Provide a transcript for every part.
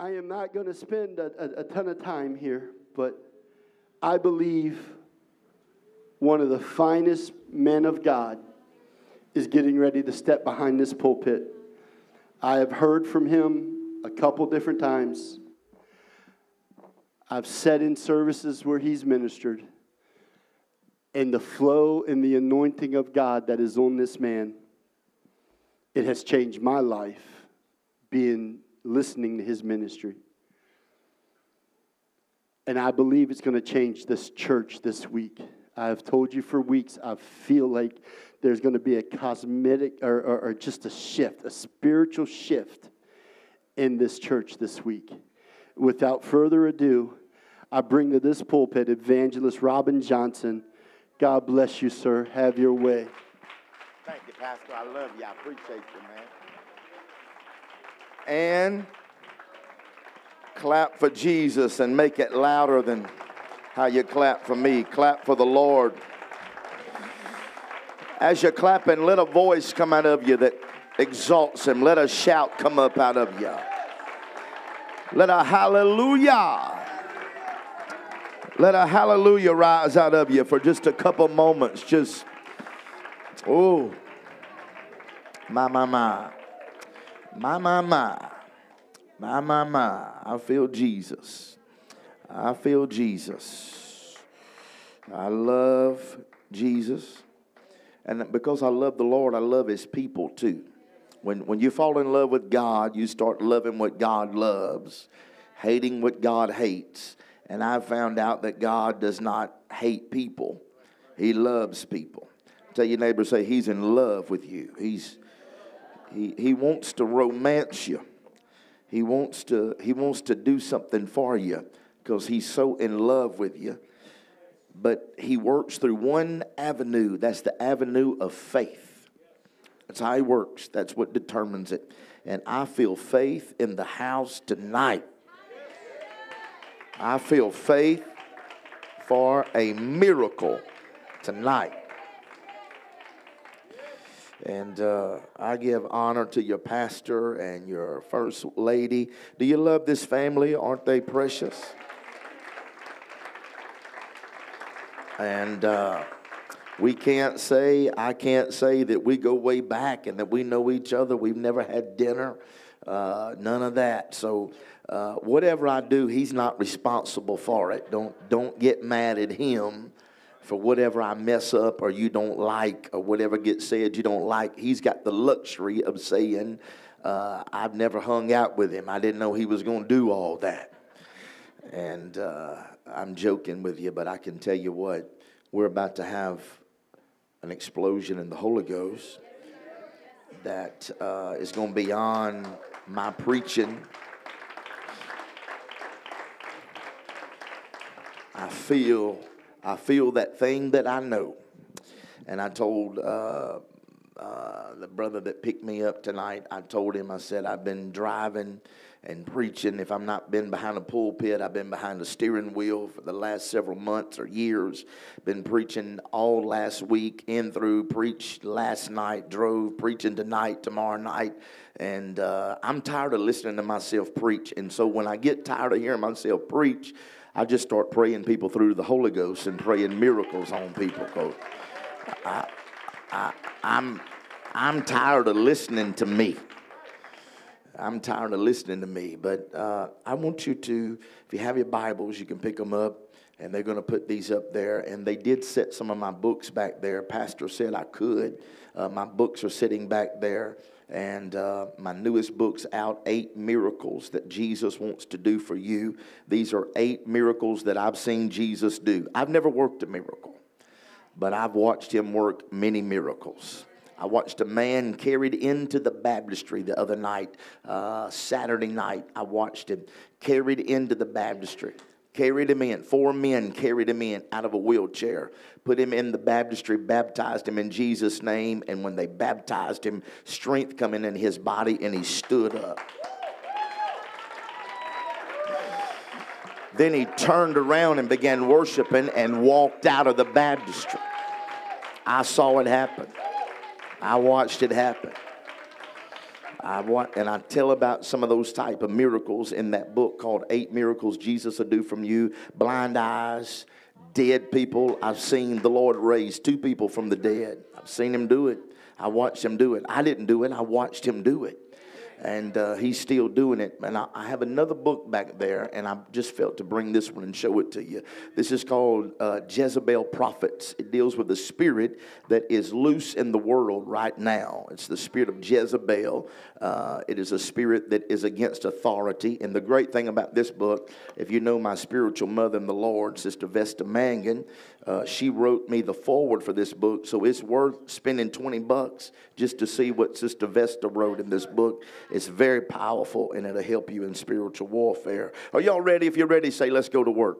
I am not going to spend a, a, a ton of time here, but I believe one of the finest men of God is getting ready to step behind this pulpit. I have heard from him a couple different times. I've sat in services where he's ministered. And the flow and the anointing of God that is on this man, it has changed my life being listening to his ministry. And I believe it's going to change this church this week. I've told you for weeks, I feel like there's going to be a cosmetic or, or, or just a shift, a spiritual shift in this church this week. Without further ado, I bring to this pulpit evangelist Robin Johnson. God bless you, sir. Have your way. Thank you, Pastor. I love you. I appreciate you, man. And clap for Jesus and make it louder than how you clap for me. Clap for the Lord. As you're clapping, let a voice come out of you that exalts him. Let a shout come up out of you. Let a hallelujah. Let a hallelujah rise out of you for just a couple moments. Just, oh, my, my, my. My, my, my. My, my, my. I feel Jesus. I feel Jesus. I love Jesus. And because I love the Lord, I love his people too. When, when you fall in love with God, you start loving what God loves, hating what God hates. And I've found out that God does not hate people, He loves people. Tell your neighbor, say, He's in love with you. He's, he, he wants to romance you. He wants to, he wants to do something for you because he's so in love with you. But he works through one avenue. That's the avenue of faith. That's how he works. That's what determines it. And I feel faith in the house tonight. I feel faith for a miracle tonight. And uh, I give honor to your pastor and your first lady. Do you love this family? Aren't they precious? And uh, we can't say, I can't say that we go way back and that we know each other. We've never had dinner, uh, none of that. So uh, whatever I do, he's not responsible for it. Don't don't get mad at him for whatever I mess up or you don't like or whatever gets said you don't like. He's got the luxury of saying, uh, I've never hung out with him. I didn't know he was going to do all that. And uh, I'm joking with you, but I can tell you what, we're about to have an explosion in the Holy Ghost that uh, is going to be on my preaching. I feel I feel that thing that I know. And I told uh, uh, the brother that picked me up tonight, I told him, I said, I've been driving and preaching. If I'm not been behind a pulpit, I've been behind the steering wheel for the last several months or years. Been preaching all last week, in through, preached last night, drove, preaching tonight, tomorrow night. And uh, I'm tired of listening to myself preach. And so when I get tired of hearing myself preach, I just start praying people through the Holy Ghost and praying miracles on people. I, I, I'm, I'm tired of listening to me. I'm tired of listening to me. But uh, I want you to, if you have your Bibles, you can pick them up. And they're going to put these up there. And they did set some of my books back there. Pastor said I could. Uh, my books are sitting back there and uh, my newest book's out eight miracles that jesus wants to do for you these are eight miracles that i've seen jesus do i've never worked a miracle but i've watched him work many miracles I watched a man carried into the baptistry the other night, uh, Saturday night. I watched him carried into the baptistry carried him in. Four men carried him in out of a wheelchair, put him in the baptistry, baptized him in Jesus' name. And when they baptized him, strength coming in his body, and he stood up. Then he turned around and began worshiping and walked out of the baptistry. I saw it happen. I watched it happen. I want, and I tell about some of those type of miracles in that book called Eight Miracles Jesus Will Do From You. Blind eyes, dead people. I've seen the Lord raise two people from the dead. I've seen him do it. I watched him do it. I didn't do it. I watched him do it and uh, he's still doing it. And I, I, have another book back there, and I just felt to bring this one and show it to you. This is called uh, Jezebel Prophets. It deals with the spirit that is loose in the world right now. It's the spirit of Jezebel. Uh, it is a spirit that is against authority. And the great thing about this book, if you know my spiritual mother in the Lord, Sister Vesta Mangun, uh, she wrote me the forward for this book, so it's worth spending 20 bucks just to see what Sister Vesta wrote in this book. It's very powerful and it'll help you in spiritual warfare. Are y'all ready? If you're ready, say, let's go to work.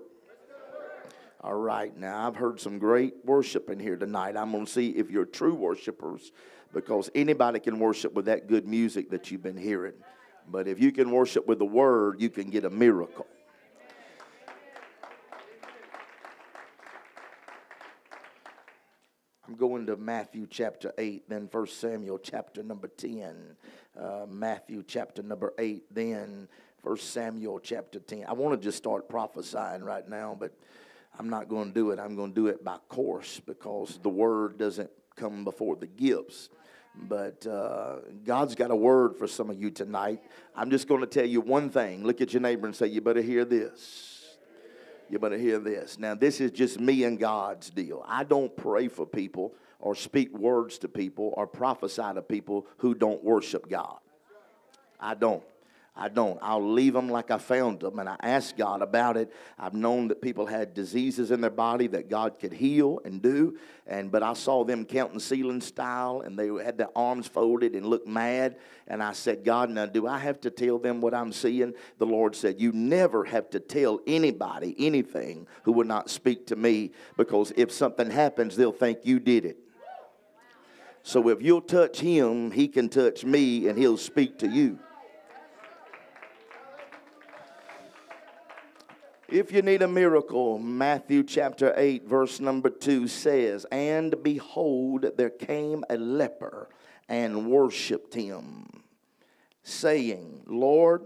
All right, now I've heard some great worship in here tonight. I'm going to see if you're true worshipers because anybody can worship with that good music that you've been hearing. But if you can worship with the word, you can get a miracle. I'm going to Matthew chapter 8, then 1 Samuel chapter number 10. Uh, Matthew chapter number 8, then 1 Samuel chapter 10. I want to just start prophesying right now, but I'm not going to do it. I'm going to do it by course because the word doesn't come before the gifts. But uh, God's got a word for some of you tonight. I'm just going to tell you one thing. Look at your neighbor and say, You better hear this you better hear this. Now, this is just me and God's deal. I don't pray for people or speak words to people or prophesy to people who don't worship God. I don't. I don't. I'll leave them like I found them, and I ask God about it. I've known that people had diseases in their body that God could heal and do, and but I saw them counting ceiling style, and they had their arms folded and looked mad. And I said, God, now do I have to tell them what I'm seeing? The Lord said, You never have to tell anybody anything who will not speak to me, because if something happens, they'll think you did it. So if you'll touch him, he can touch me, and he'll speak to you. If you need a miracle, Matthew chapter 8, verse number 2 says, And behold, there came a leper and worshiped him, saying, Lord,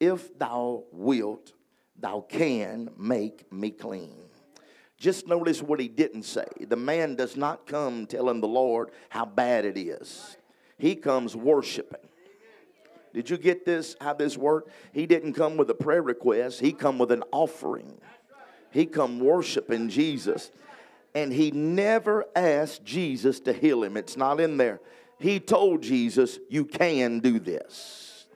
if thou wilt, thou can make me clean. Just notice what he didn't say. The man does not come telling the Lord how bad it is, he comes worshiping. Did you get this? How this worked? He didn't come with a prayer request. He come with an offering. He come worshiping Jesus. And he never asked Jesus to heal him. It's not in there. He told Jesus, You can do this.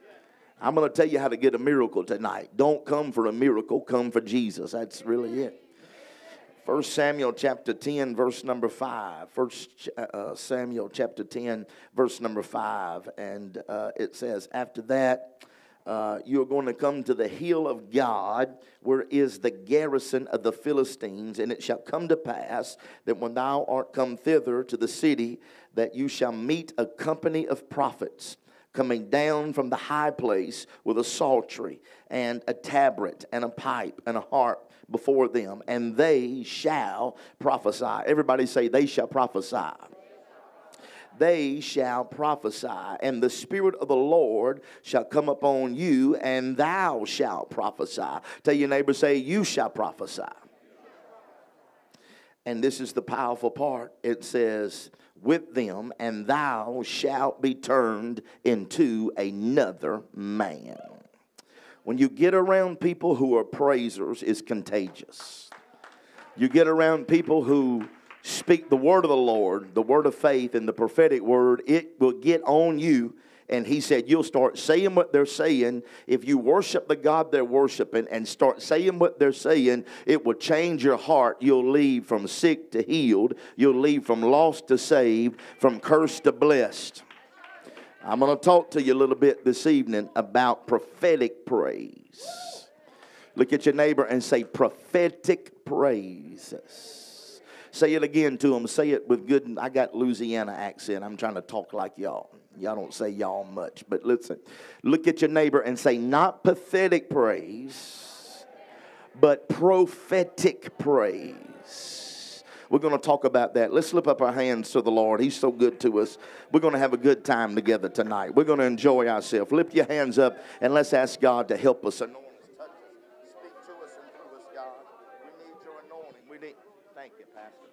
I'm going to tell you how to get a miracle tonight. Don't come for a miracle, come for Jesus. That's really it. First Samuel chapter 10, verse number 5. First uh, Samuel chapter 10, verse number 5. And uh, it says, After that, uh, you're going to come to the hill of God, where is the garrison of the Philistines. And it shall come to pass that when thou art come thither to the city, that you shall meet a company of prophets coming down from the high place with a psaltery and a tabret and a pipe and a harp before them, and they shall prophesy. Everybody say, They shall prophesy. They shall prophesy, and the Spirit of the Lord shall come upon you, and thou shalt prophesy. Tell your neighbor, say, You shall prophesy. And this is the powerful part. It says, with them, and thou shalt be turned into another man. When you get around people who are praisers, it's contagious. You get around people who speak the word of the Lord, the word of faith, and the prophetic word, it will get on you. And he said, You'll start saying what they're saying. If you worship the God they're worshiping and start saying what they're saying, it will change your heart. You'll leave from sick to healed. You'll leave from lost to saved, from cursed to blessed. I'm going to talk to you a little bit this evening about prophetic praise. Look at your neighbor and say, prophetic praises. Say it again to them. Say it with good. I got Louisiana accent. I'm trying to talk like y'all. Y'all don't say y'all much, but listen. Look at your neighbor and say, not pathetic praise, but prophetic praise. We're going to talk about that. Let's slip up our hands to the Lord. He's so good to us. We're going to have a good time together tonight. We're going to enjoy ourselves. Lift your hands up and let's ask God to help us speak to us and through us, God. We need your anointing. We need. Thank you, Pastor.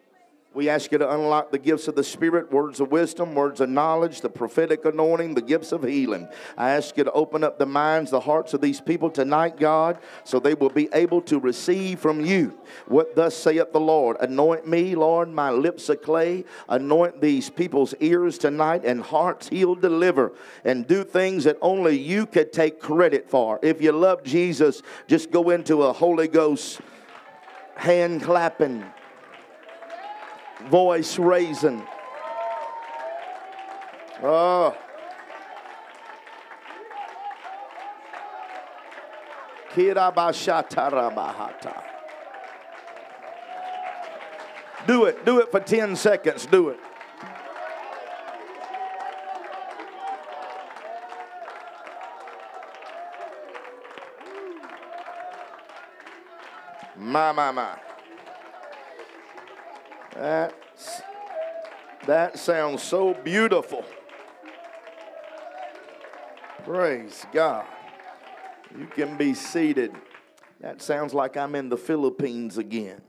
We ask you to unlock the gifts of the Spirit, words of wisdom, words of knowledge, the prophetic anointing, the gifts of healing. I ask you to open up the minds, the hearts of these people tonight, God, so they will be able to receive from you what thus saith the Lord. Anoint me, Lord, my lips of clay. Anoint these people's ears tonight and hearts He'll deliver, and do things that only you could take credit for. If you love Jesus, just go into a Holy Ghost hand clapping voice raising. Oh. Do it. Do it for 10 seconds. Do it. My, my, my. That's, that sounds so beautiful. Praise God. You can be seated. That sounds like I'm in the Philippines again.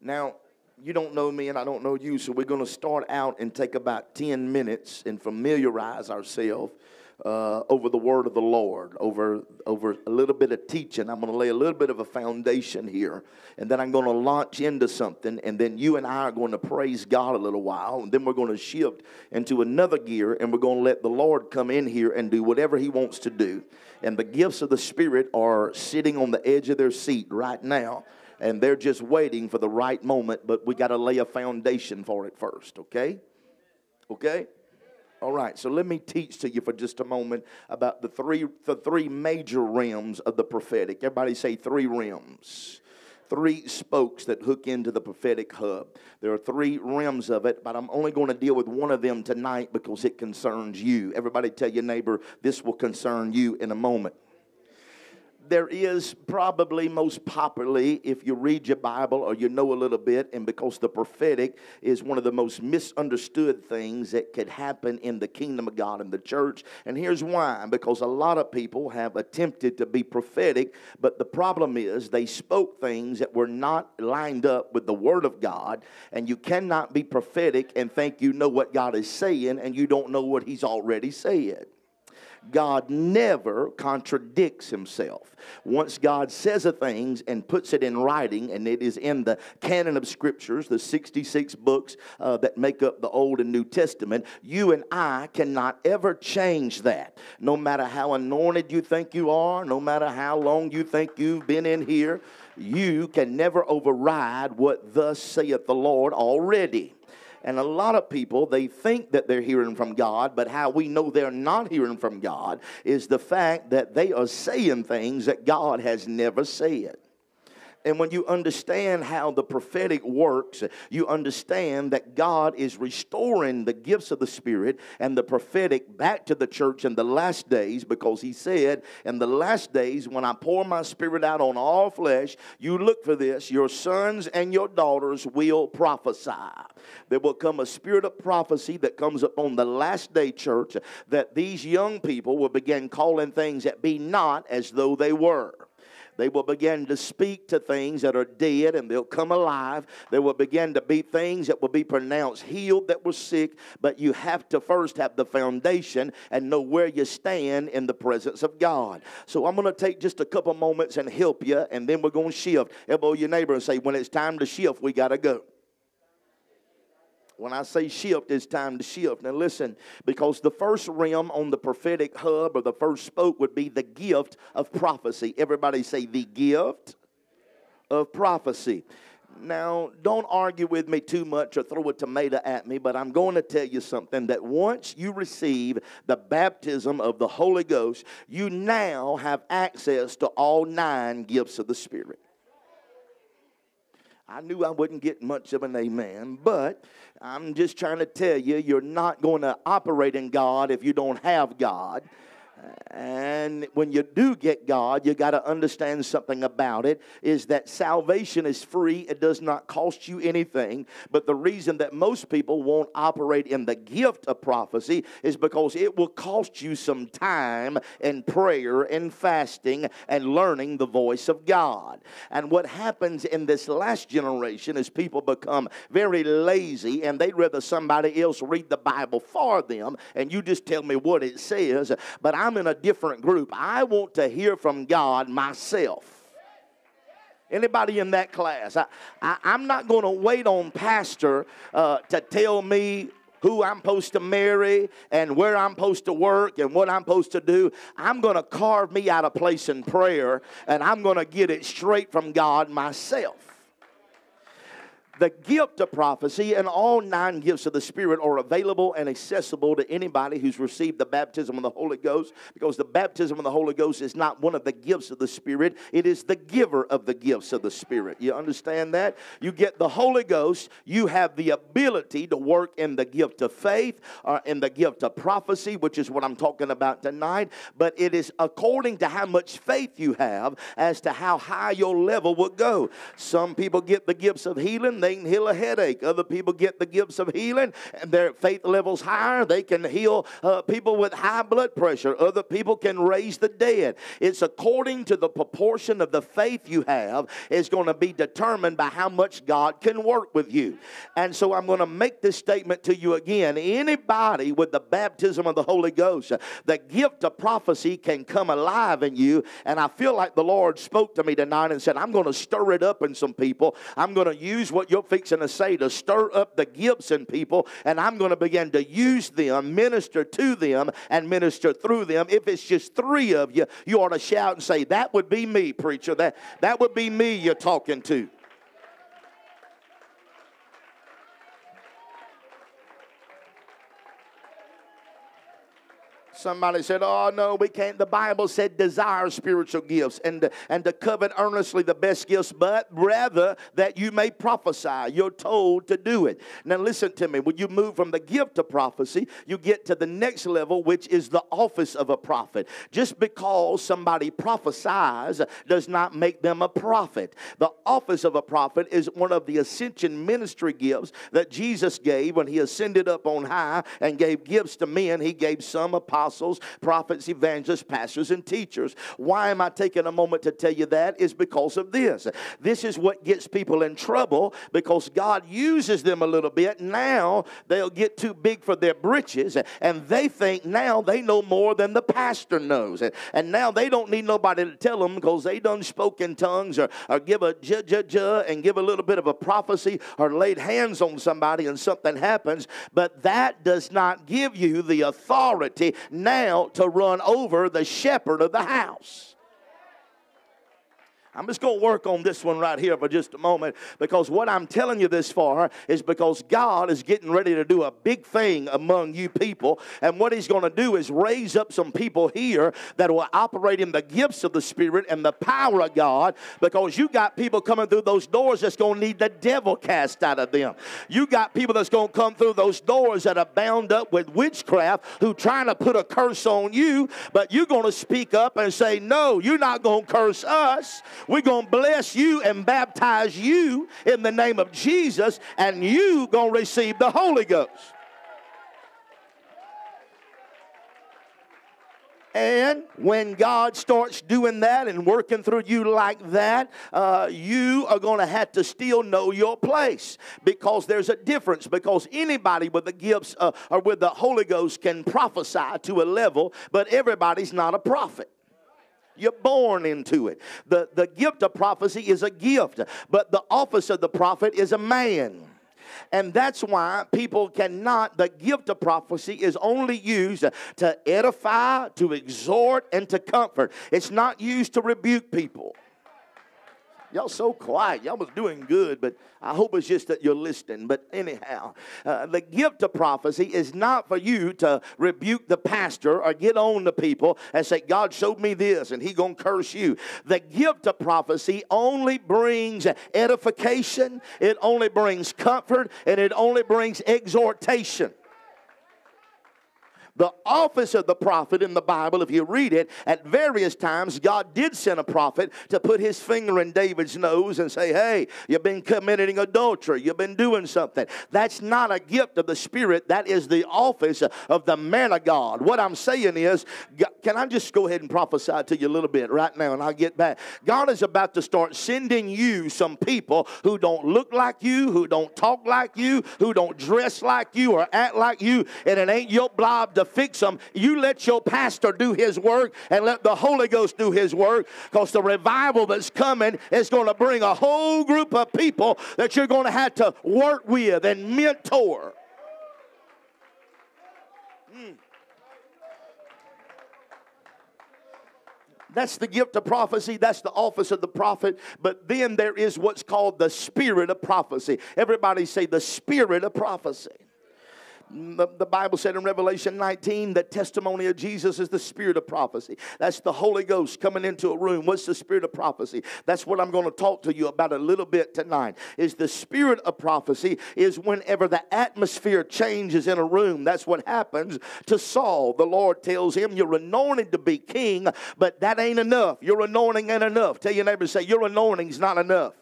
Now, you don't know me and I don't know you, so we're going to start out and take about 10 minutes and familiarize ourselves uh, over the word of the Lord, over, over a little bit of teaching. I'm going to lay a little bit of a foundation here, and then I'm going to launch into something, and then you and I are going to praise God a little while, and then we're going to shift into another gear, and we're going to let the Lord come in here and do whatever He wants to do. And the gifts of the Spirit are sitting on the edge of their seat right now and they're just waiting for the right moment, but we got to lay a foundation for it first, okay? Okay? All right, so let me teach to you for just a moment about the three, the three major realms of the prophetic. Everybody say three realms. Three spokes that hook into the prophetic hub. There are three rims of it, but I'm only going to deal with one of them tonight because it concerns you. Everybody tell your neighbor, this will concern you in a moment there is probably most popularly, if you read your Bible or you know a little bit, and because the prophetic is one of the most misunderstood things that could happen in the kingdom of God and the church. And here's why because a lot of people have attempted to be prophetic, but the problem is they spoke things that were not lined up with the Word of God, and you cannot be prophetic and think you know what God is saying, and you don't know what He's already said. God never contradicts himself. Once God says a thing and puts it in writing, and it is in the canon of scriptures, the 66 books uh, that make up the Old and New Testament, you and I cannot ever change that. No matter how anointed you think you are, no matter how long you think you've been in here, you can never override what thus saith the Lord already. And a lot of people, they think that they're hearing from God, but how we know they're not hearing from God is the fact that they are saying things that God has never said. And when you understand how the prophetic works, you understand that God is restoring the gifts of the Spirit and the prophetic back to the church in the last days because He said, In the last days, when I pour my Spirit out on all flesh, you look for this, your sons and your daughters will prophesy. There will come a spirit of prophecy that comes upon the last day church that these young people will begin calling things that be not as though they were. They will begin to speak to things that are dead and they'll come alive. There will begin to be things that will be pronounced healed that were sick, but you have to first have the foundation and know where you stand in the presence of God. So I'm going to take just a couple moments and help you, and then we're going to shift. Elbow your neighbor and say, when it's time to shift, we got to go. When I say shift, it's time to shift. Now, listen, because the first realm on the prophetic hub or the first spoke would be the gift of prophecy. Everybody say the gift of prophecy. Now, don't argue with me too much or throw a tomato at me, but I'm going to tell you something that once you receive the baptism of the Holy Ghost, you now have access to all nine gifts of the Spirit. I knew I wouldn't get much of an amen, but I'm just trying to tell you, you're not going to operate in God if you don't have God. And when you do get God, you got to understand something about it is that salvation is free. It does not cost you anything. But the reason that most people won't operate in the gift of prophecy is because it will cost you some time and prayer and fasting and learning the voice of God. And what happens in this last generation is people become very lazy and they'd rather somebody else read the Bible for them and you just tell me what it says. But I'm in a different group. I want to hear from God myself. Anybody in that class? I, I, am not going to wait on pastor uh, to tell me who I'm supposed to marry and where I'm supposed to work and what I'm supposed to do. I'm going to carve me out a place in prayer and I'm going to get it straight from God myself the gift of prophecy and all nine gifts of the Spirit are available and accessible to anybody who's received the baptism of the Holy Ghost because the baptism of the Holy Ghost is not one of the gifts of the Spirit, it is the giver of the gifts of the Spirit. You understand that? You get the Holy Ghost, you have the ability to work in the gift of faith or in the gift of prophecy, which is what I'm talking about tonight, but it is according to how much faith you have as to how high your level will go. Some people get the gifts of healing they can heal a headache. Other people get the gifts of healing, and their faith levels higher. They can heal uh, people with high blood pressure. Other people can raise the dead. It's according to the proportion of the faith you have is going to be determined by how much God can work with you. And so I'm going to make this statement to you again. Anybody with the baptism of the Holy Ghost, the gift of prophecy can come alive in you. And I feel like the Lord spoke to me tonight and said, I'm going to stir it up in some people. I'm going to use what you're fixing to say to stir up the Gibson people, and I'm going to begin to use them, minister to them, and minister through them. If it's just three of you, you ought to shout and say, That would be me, preacher. That, that would be me you're talking to. Somebody said, Oh, no, we can't. The Bible said desire spiritual gifts and and to covet earnestly the best gifts, but rather that you may prophesy. You're told to do it. Now, listen to me. When you move from the gift of prophecy, you get to the next level, which is the office of a prophet. Just because somebody prophesies does not make them a prophet. The office of a prophet is one of the ascension ministry gifts that Jesus gave when he ascended up on high and gave gifts to men. He gave some apostles apostles, prophets, evangelists, pastors, and teachers. Why am I taking a moment to tell you that? Is because of this. This is what gets people in trouble because God uses them a little bit. Now they'll get too big for their britches and they think now they know more than the pastor knows. And now they don't need nobody to tell them because they done spoke in tongues or, or give a ja, ja, ja and give a little bit of a prophecy or laid hands on somebody and something happens. But that does not give you the authority now to run over the shepherd of the house. I'm just going to work on this one right here for just a moment because what I'm telling you this for is because God is getting ready to do a big thing among you people. And what He's going to do is raise up some people here that will operate in the gifts of the Spirit and the power of God because you got people coming through those doors that's going to need the devil cast out of them. You got people that's going to come through those doors that are bound up with witchcraft who trying to put a curse on you, but you're going to speak up and say, No, you're not going to curse us. We're going to bless you and baptize you in the name of Jesus, and you going to receive the Holy Ghost. And when God starts doing that and working through you like that, uh, you are going to have to still know your place because there's a difference. Because anybody with the gifts uh, or with the Holy Ghost can prophesy to a level, but everybody's not a prophet. You're born into it. The, the gift of prophecy is a gift, but the office of the prophet is a man. And that's why people cannot, the gift of prophecy is only used to edify, to exhort, and to comfort. It's not used to rebuke people. Y'all so quiet. Y'all was doing good, but I hope it's just that you're listening. But anyhow, uh, the gift of prophecy is not for you to rebuke the pastor or get on the people and say, God showed me this and he gonna curse you. The gift of prophecy only brings edification, it only brings comfort, and it only brings exhortation. The office of the prophet in the Bible, if you read it, at various times, God did send a prophet to put his finger in David's nose and say, Hey, you've been committing adultery, you've been doing something. That's not a gift of the Spirit, that is the office of the man of God. What I'm saying is, can I just go ahead and prophesy to you a little bit right now and I'll get back? God is about to start sending you some people who don't look like you, who don't talk like you, who don't dress like you or act like you, and it ain't your blob to fix them. You let your pastor do his work and let the Holy Ghost do his work because the revival that's coming is going to bring a whole group of people that you're going to have to work with and mentor. Mm. That's the gift of prophecy. That's the office of the prophet. But then there is what's called the spirit of prophecy. Everybody say the spirit of prophecy. The, the Bible said in Revelation 19 that testimony of Jesus is the spirit of prophecy. That's the Holy Ghost coming into a room. What's the spirit of prophecy? That's what I'm going to talk to you about a little bit tonight. Is the spirit of prophecy is whenever the atmosphere changes in a room. That's what happens to Saul. The Lord tells him, You're anointed to be king, but that ain't enough. Your anointing ain't enough. Tell your neighbor, say, Your anointing's not enough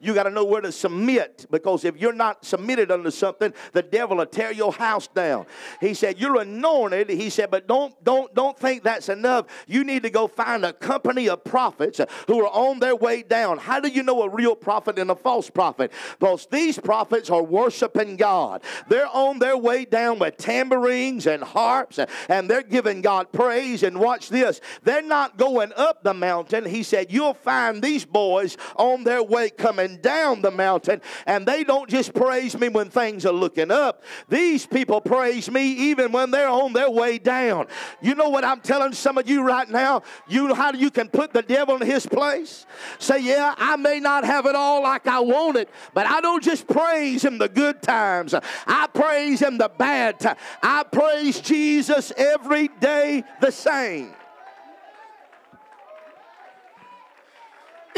you got to know where to submit because if you're not submitted under something, the devil will tear your house down. He said, You're anointed. He said, but don't don't don't think that's enough. You need to go find a company of prophets who are on their way down. How do you know a real prophet and a false prophet? Because these prophets are worshiping God. They're on their way down with tambourines and harps and they're giving God praise. And watch this. They're not going up the mountain. He said, You'll find these boys on their way coming going down the mountain. And they don't just praise me when things are looking up. These people praise me even when they're on their way down. You know what I'm telling some of you right now? You know how you can put the devil in his place? Say, yeah, I may not have it all like I want it, but I don't just praise him the good times. I praise him the bad times. I praise Jesus every day the same.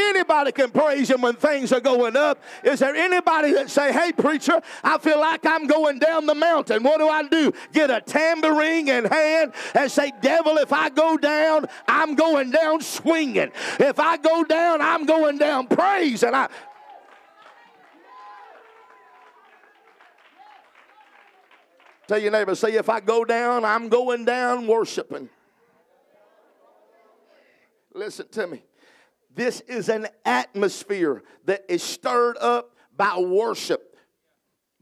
Anybody can praise him when things are going up. Is there anybody that say, hey, preacher, I feel like I'm going down the mountain. What do I do? Get a tambourine in hand and say, devil, if I go down, I'm going down swinging. If I go down, I'm going down praise. And I, Tell your neighbor, say, if I go down, I'm going down worshiping. Listen to me. This is an atmosphere that is stirred up by worship.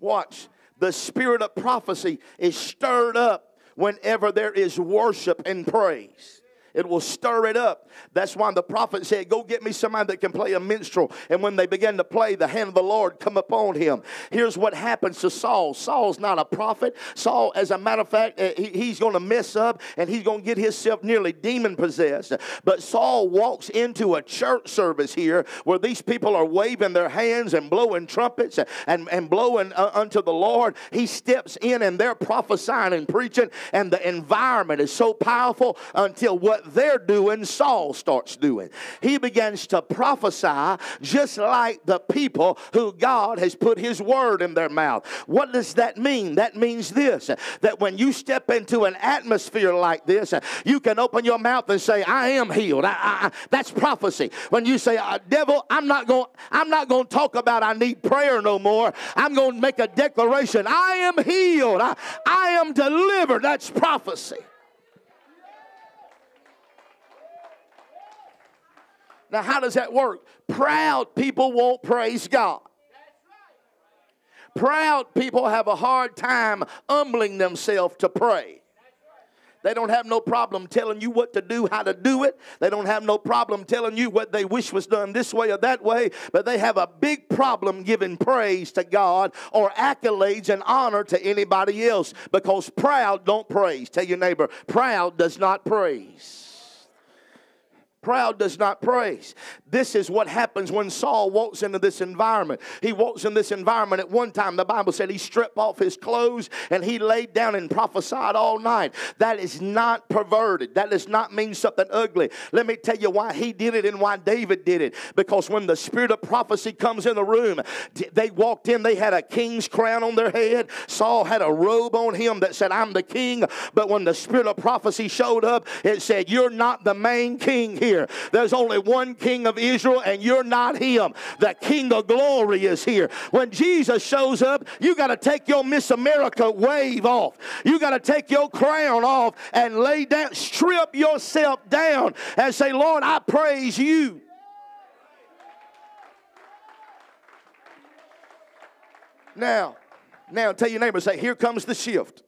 Watch. The spirit of prophecy is stirred up whenever there is worship and praise. It will stir it up. That's why the prophet said, Go get me somebody that can play a minstrel. And when they began to play, the hand of the Lord come upon him. Here's what happens to Saul Saul's not a prophet. Saul, as a matter of fact, uh, he's going to mess up and he's going to get himself nearly demon possessed. But Saul walks into a church service here where these people are waving their hands and blowing trumpets and, and blowing uh, unto the Lord. He steps in and they're prophesying and preaching, and the environment is so powerful until what they're doing, Saul starts doing. He begins to prophesy just like the people who God has put his word in their mouth. What does that mean? That means this that when you step into an atmosphere like this, you can open your mouth and say, I am healed. I, I, that's prophecy. When you say, uh, devil, I'm not going I'm not going to talk about I need prayer no more. I'm going to make a declaration. I am healed. I, I am delivered. That's prophecy. Now, how does that work? Proud people won't praise God. Proud people have a hard time humbling themselves to pray. They don't have no problem telling you what to do, how to do it. They don't have no problem telling you what they wish was done this way or that way, but they have a big problem giving praise to God or accolades and honor to anybody else because proud don't praise. Tell your neighbor, proud does not praise. Proud does not praise. This is what happens when Saul walks into this environment. He walks in this environment at one time. The Bible said he stripped off his clothes and he laid down and prophesied all night. That is not perverted. That does not mean something ugly. Let me tell you why he did it and why David did it. Because when the spirit of prophecy comes in the room, they walked in, they had a king's crown on their head. Saul had a robe on him that said, I'm the king. But when the spirit of prophecy showed up, it said, You're not the main king here here. There's only one king of Israel, and you're not him. The king of glory is here. When Jesus shows up, you got to take your Miss America wave off. You got to take your crown off and lay down, strip yourself down, and say, Lord, I praise you. Now, now tell your neighbor, say, here comes the shift.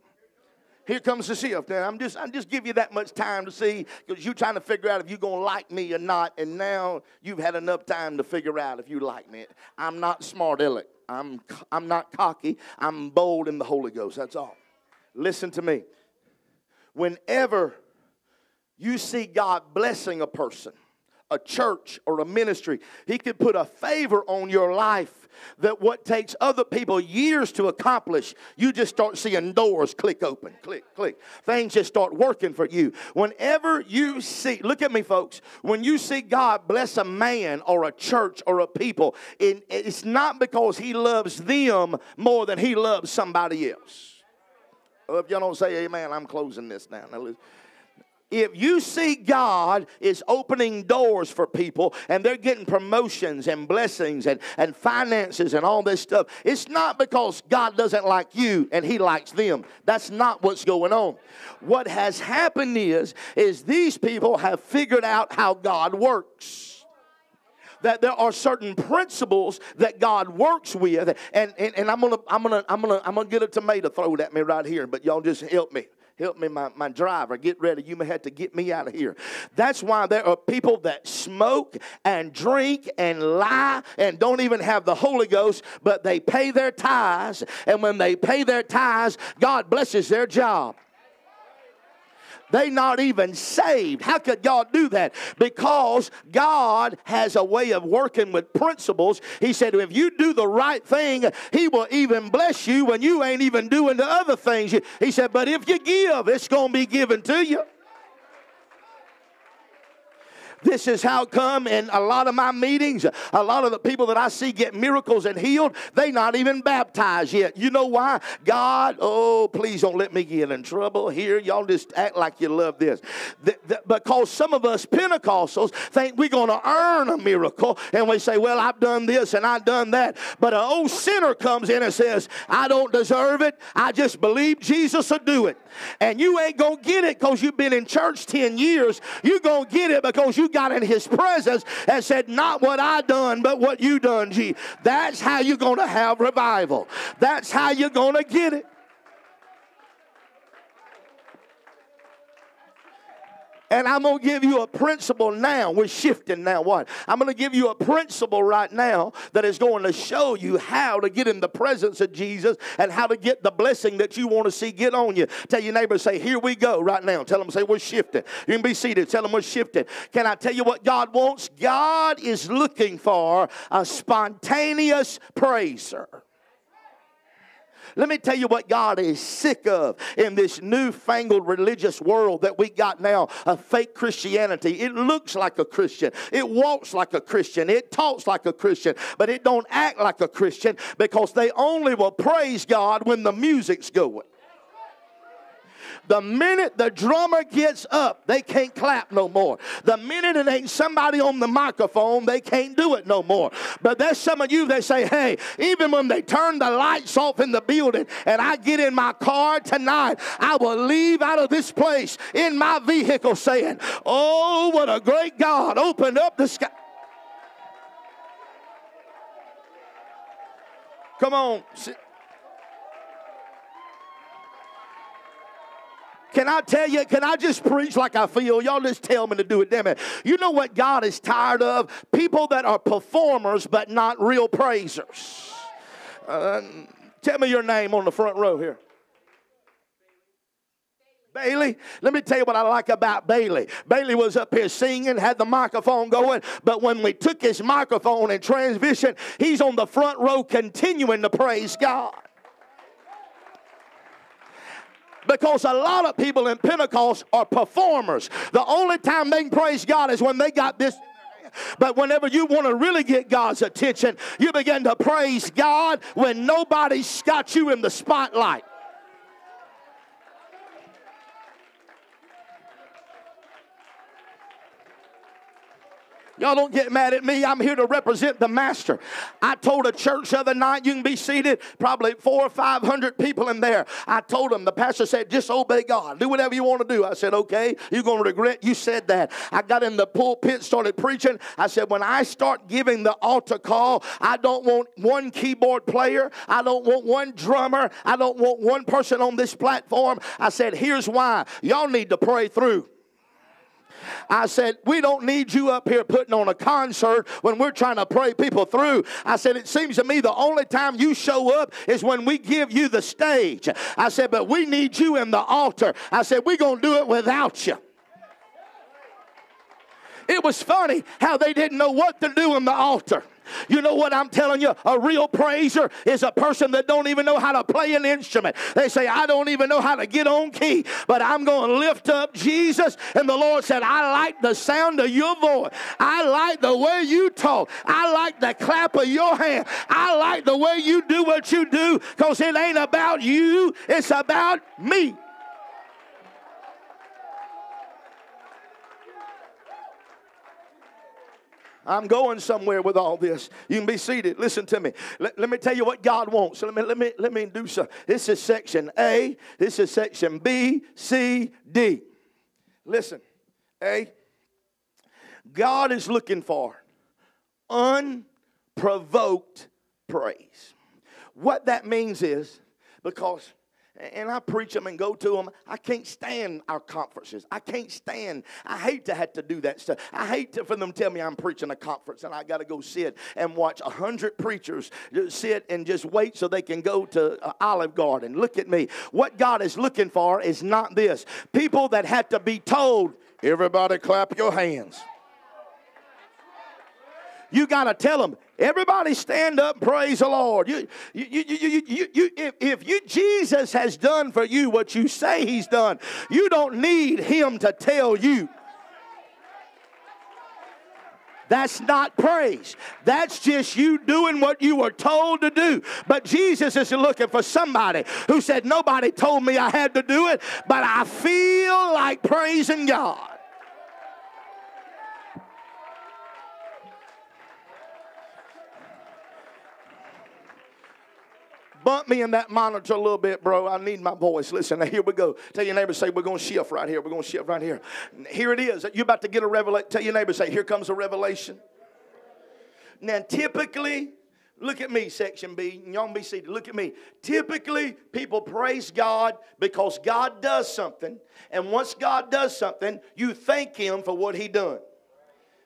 Here comes the shift. Now I'm just I'm just giving you that much time to see because you're trying to figure out if you're gonna like me or not, and now you've had enough time to figure out if you like me. I'm not smart aleck. I'm I'm not cocky. I'm bold in the Holy Ghost. That's all. Listen to me. Whenever you see God blessing a person, a church, or a ministry, He could put a favor on your life that what takes other people years to accomplish, you just start seeing doors click open, click, click. Things just start working for you. Whenever you see, look at me, folks, when you see God bless a man or a church or a people, it's not because he loves them more than he loves somebody else. If y'all don't say amen, I'm closing this now. now if you see God is opening doors for people and they're getting promotions and blessings and, and finances and all this stuff, it's not because God doesn't like you and he likes them. That's not what's going on. What has happened is, is these people have figured out how God works that there are certain principles that God works with. And, and, and I'm gonna I'm gonna I'm gonna I'm gonna get a tomato thrown at me right here, but y'all just help me. Help me, my, my driver. Get ready. You may have to get me out of here. That's why there are people that smoke and drink and lie and don't even have the Holy Ghost, but they pay their tithes. And when they pay their tithes, God blesses their job. They not even saved. How could God do that? Because God has a way of working with principles. He said, if you do the right thing, He will even bless you when you ain't even doing the other things. He said, but if you give, it's going to be given to you. This is how come in a lot of my meetings, a lot of the people that I see get miracles and healed, they not even baptized yet. You know why? God, oh, please don't let me get in trouble here. Y'all just act like you love this. The, the, because some of us Pentecostals think we're going to earn a miracle and we say, well, I've done this and I've done that. But an old sinner comes in and says, I don't deserve it. I just believe Jesus will do it. And you ain't going to get it because you've been in church 10 years. You're going to get it because you got in his presence and said, Not what I done, but what you done, G. That's how you're going to have revival. That's how you're going to get it. And I'm going to give you a principle now. We're shifting now. What? I'm going to give you a principle right now that is going to show you how to get in the presence of Jesus and how to get the blessing that you want to see get on you. Tell your neighbor, say, Here we go right now. Tell them, say, We're shifting. You can be seated. Tell them we're shifting. Can I tell you what God wants? God is looking for a spontaneous praiser. Let me tell you what God is sick of in this newfangled religious world that we got now a fake Christianity. It looks like a Christian, it walks like a Christian, it talks like a Christian, but it don't act like a Christian because they only will praise God when the music's going. The minute the drummer gets up, they can't clap no more. The minute it ain't somebody on the microphone, they can't do it no more. But there's some of you that say, hey, even when they turn the lights off in the building and I get in my car tonight, I will leave out of this place in my vehicle saying, oh, what a great God opened up the sky. Come on. Can I tell you, can I just preach like I feel? Y'all just tell me to do it, damn it. You know what God is tired of? People that are performers but not real praisers. Uh, tell me your name on the front row here. Bailey, let me tell you what I like about Bailey. Bailey was up here singing, had the microphone going, but when we took his microphone and transmission, he's on the front row continuing to praise God. Because a lot of people in Pentecost are performers. The only time they can praise God is when they got this but whenever you want to really get God's attention, you begin to praise God when nobody's got you in the spotlight. Y'all don't get mad at me. I'm here to represent the master. I told a church the other night, you can be seated, probably four or five hundred people in there. I told them, the pastor said, just obey God. Do whatever you want to do. I said, okay, you're going to regret you said that. I got in the pulpit, started preaching. I said, when I start giving the altar call, I don't want one keyboard player. I don't want one drummer. I don't want one person on this platform. I said, here's why. Y'all need to pray through. I said, We don't need you up here putting on a concert when we're trying to pray people through. I said, It seems to me the only time you show up is when we give you the stage. I said, But we need you in the altar. I said, We're going to do it without you. It was funny how they didn't know what to do in the altar. You know what I'm telling you? A real praiser is a person that don't even know how to play an instrument. They say, I don't even know how to get on key, but I'm going to lift up Jesus. And the Lord said, I like the sound of your voice. I like the way you talk. I like the clap of your hand. I like the way you do what you do because it ain't about you, it's about me. I'm going somewhere with all this. You can be seated. Listen to me. Let, let me tell you what God wants. Let me let me let me do some. This is section A. This is section B, C, D. Listen. A. God is looking for unprovoked praise. What that means is because and I preach them and go to them. I can't stand our conferences. I can't stand. I hate to have to do that stuff. I hate to, for them to tell me I'm preaching a conference and I got to go sit and watch a hundred preachers sit and just wait so they can go to uh, Olive Garden. Look at me. What God is looking for is not this. People that had to be told, everybody clap your hands. You got to tell them, everybody stand up, and praise the Lord. You, you, you, you, you, you, if, if you, Jesus has done for you what you say he's done, you don't need him to tell you. That's not praise. That's just you doing what you were told to do. But Jesus is looking for somebody who said, Nobody told me I had to do it, but I feel like praising God. Bump me in that monitor a little bit, bro. I need my voice. Listen, now here we go. Tell your neighbor, say, we're going to shift right here. We're going to shift right here. Here it is. You're about to get a revelation. Tell your neighbor, say, here comes a revelation. Now, typically, look at me, section B. Y'all be seated. Look at me. Typically, people praise God because God does something. And once God does something, you thank Him for what He done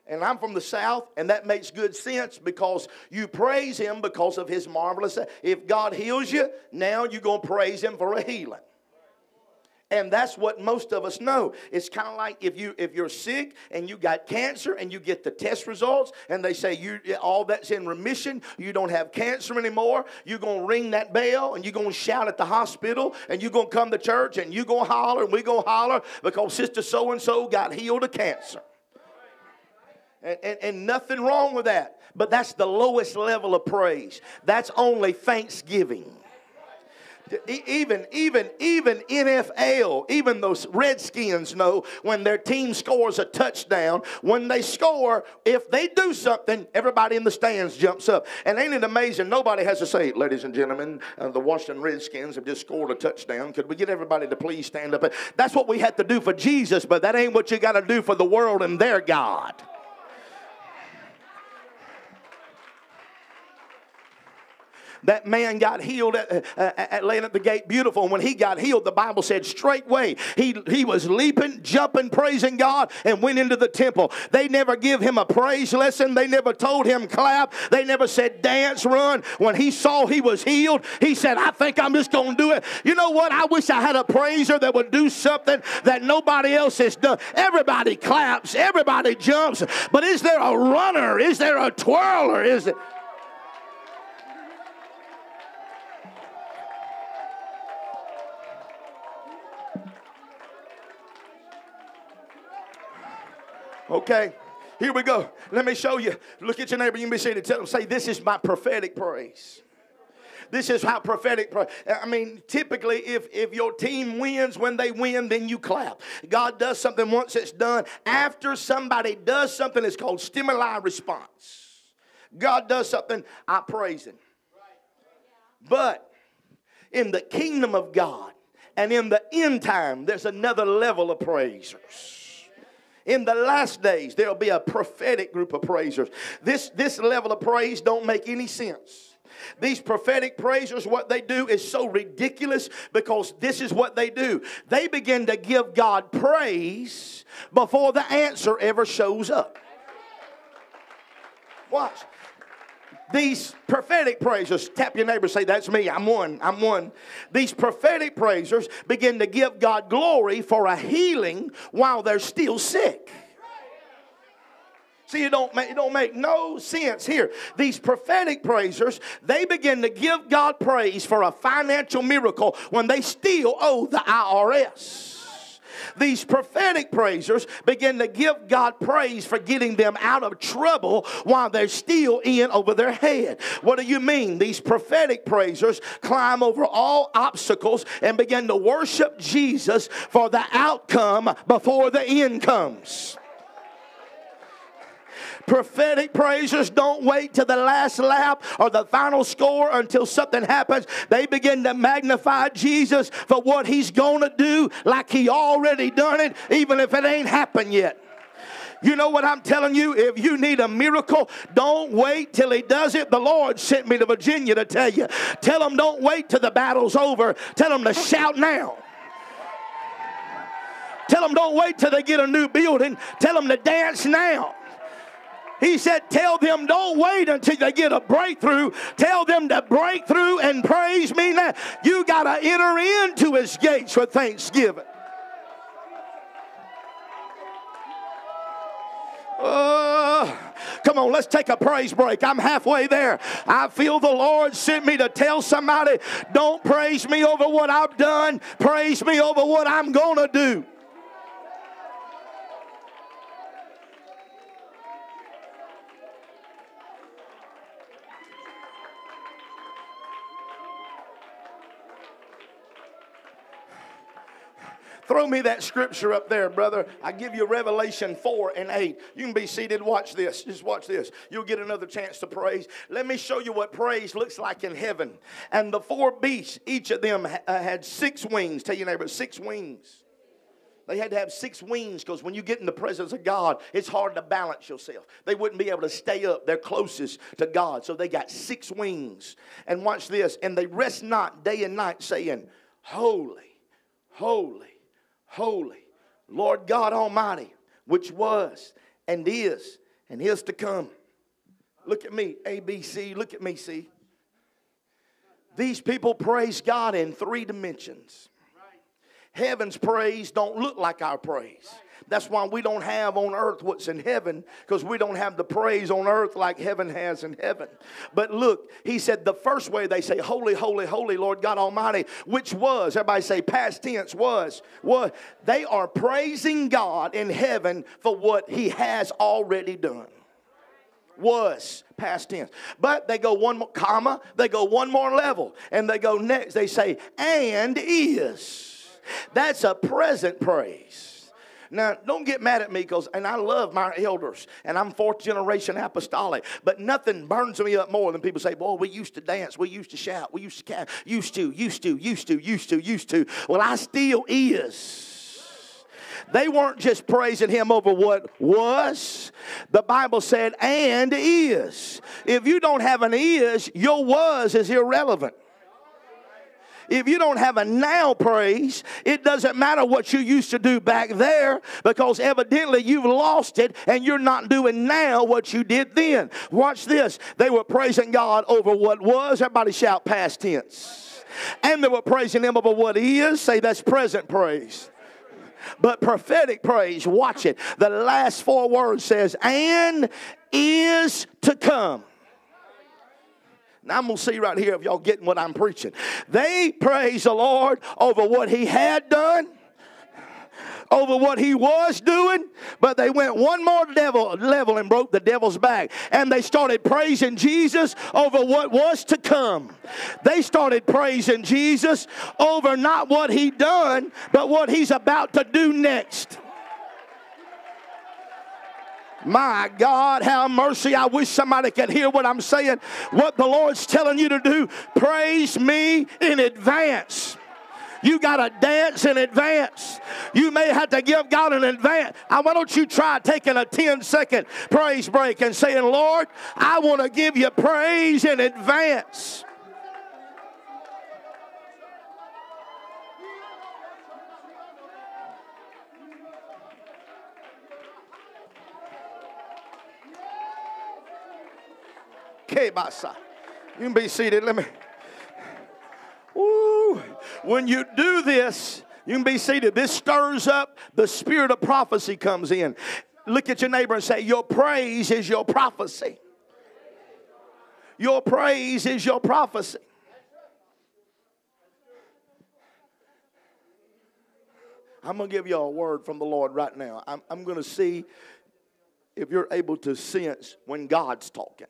and I'm from the South, and that makes good sense because you praise Him because of His marvelous. If God heals you, now you're going to praise Him for a healing. And that's what most of us know. It's kind of like if you if you're sick and you got cancer and you get the test results and they say you all that's in remission, you don't have cancer anymore. You're gonna ring that bell and you're gonna shout at the hospital and you're gonna come to church and you're gonna holler and we're gonna holler because sister so and so got healed of cancer. And, and, and, nothing wrong with that. But that's the lowest level of praise. That's only thanksgiving. Even, even, even NFL, even those Redskins know when their team scores a touchdown, when they score, if they do something, everybody in the stands jumps up. And ain't it amazing? Nobody has to say, ladies and gentlemen, uh, the Washington Redskins have just scored a touchdown. Could we get everybody to please stand up? That's what we had to do for Jesus, but that ain't what you got to do for the world and their God. That man got healed at, uh, at laying at the gate beautiful. And when he got healed, the Bible said straightway he, he was leaping, jumping, praising God, and went into the temple. They never give him a praise lesson. They never told him clap. They never said dance, run. When he saw he was healed, he said, I think I'm just going to do it. You know what? I wish I had a praiser that would do something that nobody else has done. Everybody claps, everybody jumps, but is there a runner? Is there a twirler? Is it? Okay, here we go. Let me show you. Look at your neighbor. You can be saying to tell them, say, This is my prophetic praise. This is how prophetic. I mean, typically, if if your team wins, when they win, then you clap. God does something once it's done. After somebody does something, it's called stimuli response. God does something, I praise Him. But in the kingdom of God and in the end time, there's another level of praisers. In the last days, there'll be a prophetic group of praisers. This, this level of praise don't make any sense. These prophetic praisers, what they do is so ridiculous because this is what they do. They begin to give God praise before the answer ever shows up. Watch. These prophetic praisers, tap your neighbor, say, That's me, I'm one, I'm one. These prophetic praisers begin to give God glory for a healing while they're still sick. See, it don't make, it don't make no sense here. These prophetic praisers, they begin to give God praise for a financial miracle when they still owe the IRS. These prophetic praisers begin to give God praise for getting them out of trouble while they're still in over their head. What do you mean? These prophetic praisers climb over all obstacles and begin to worship Jesus for the outcome before the end comes. Prophetic praisers don't wait to the last lap or the final score until something happens. They begin to magnify Jesus for what he's going to do like he already done it, even if it ain't happened yet. You know what I'm telling you? If you need a miracle, don't wait till he does it. The Lord sent me to Virginia to tell you. Tell them don't wait till the battle's over. Tell them to shout now. Tell them don't wait till they get a new building. Tell them to dance now. He said, Tell them, don't wait until they get a breakthrough. Tell them to break through and praise me now. You got to enter into his gates with thanksgiving. Uh, come on, let's take a praise break. I'm halfway there. I feel the Lord sent me to tell somebody don't praise me over what I've done, praise me over what I'm going to do. Throw me that scripture up there, brother. I give you Revelation 4 and 8. You can be seated. Watch this. Just watch this. You'll get another chance to praise. Let me show you what praise looks like in heaven. And the four beasts, each of them uh, had six wings. Tell your neighbor, six wings. They had to have six wings because when you get in the presence of God, it's hard to balance yourself. They wouldn't be able to stay up. They're closest to God. So they got six wings. And watch this. And they rest not day and night, saying, Holy, holy, holy, Lord God Almighty, which was and is and is to come. Look at me, ABC. Look at me, see. These people praise God in three dimensions. Heaven's praise don't look like our praise. That's why we don't have on earth what's in heaven, because we don't have the praise on earth like heaven has in heaven. But look, he said the first way they say, Holy, holy, holy, Lord God Almighty, which was, everybody say past tense was, was. They are praising God in heaven for what he has already done was past tense but they go one more comma they go one more level and they go next they say and is that's a present praise now, don't get mad at me because, and I love my elders, and I'm fourth generation apostolic, but nothing burns me up more than people say, Boy, we used to dance, we used to shout, we used to, count, used to, used to, used to, used to, used to. Well, I still is. They weren't just praising him over what was. The Bible said, and is. If you don't have an is, your was is irrelevant. If you don't have a now praise, it doesn't matter what you used to do back there because evidently you've lost it and you're not doing now what you did then. Watch this. They were praising God over what was. Everybody shout past tense. And they were praising Him over what is. Say that's present praise. But prophetic praise, watch it. The last four words says, and is to come. Now I'm going to see right here if y'all getting what I'm preaching. They praise the Lord over what he had done over what he was doing, but they went one more devil, level and broke the devil's back. And they started praising Jesus over what was to come. They started praising Jesus over not what he done, but what he's about to do next. My God, have mercy. I wish somebody could hear what I'm saying. What the Lord's telling you to do, praise me in advance. You got to dance in advance. You may have to give God an advance. Why don't you try taking a 10 second praise break and saying, Lord, I want to give you praise in advance. You can be seated. Let me. Ooh. When you do this, you can be seated. This stirs up the spirit of prophecy comes in. Look at your neighbor and say, Your praise is your prophecy. Your praise is your prophecy. I'm going to give you a word from the Lord right now. I'm, I'm going to see if you're able to sense when God's talking.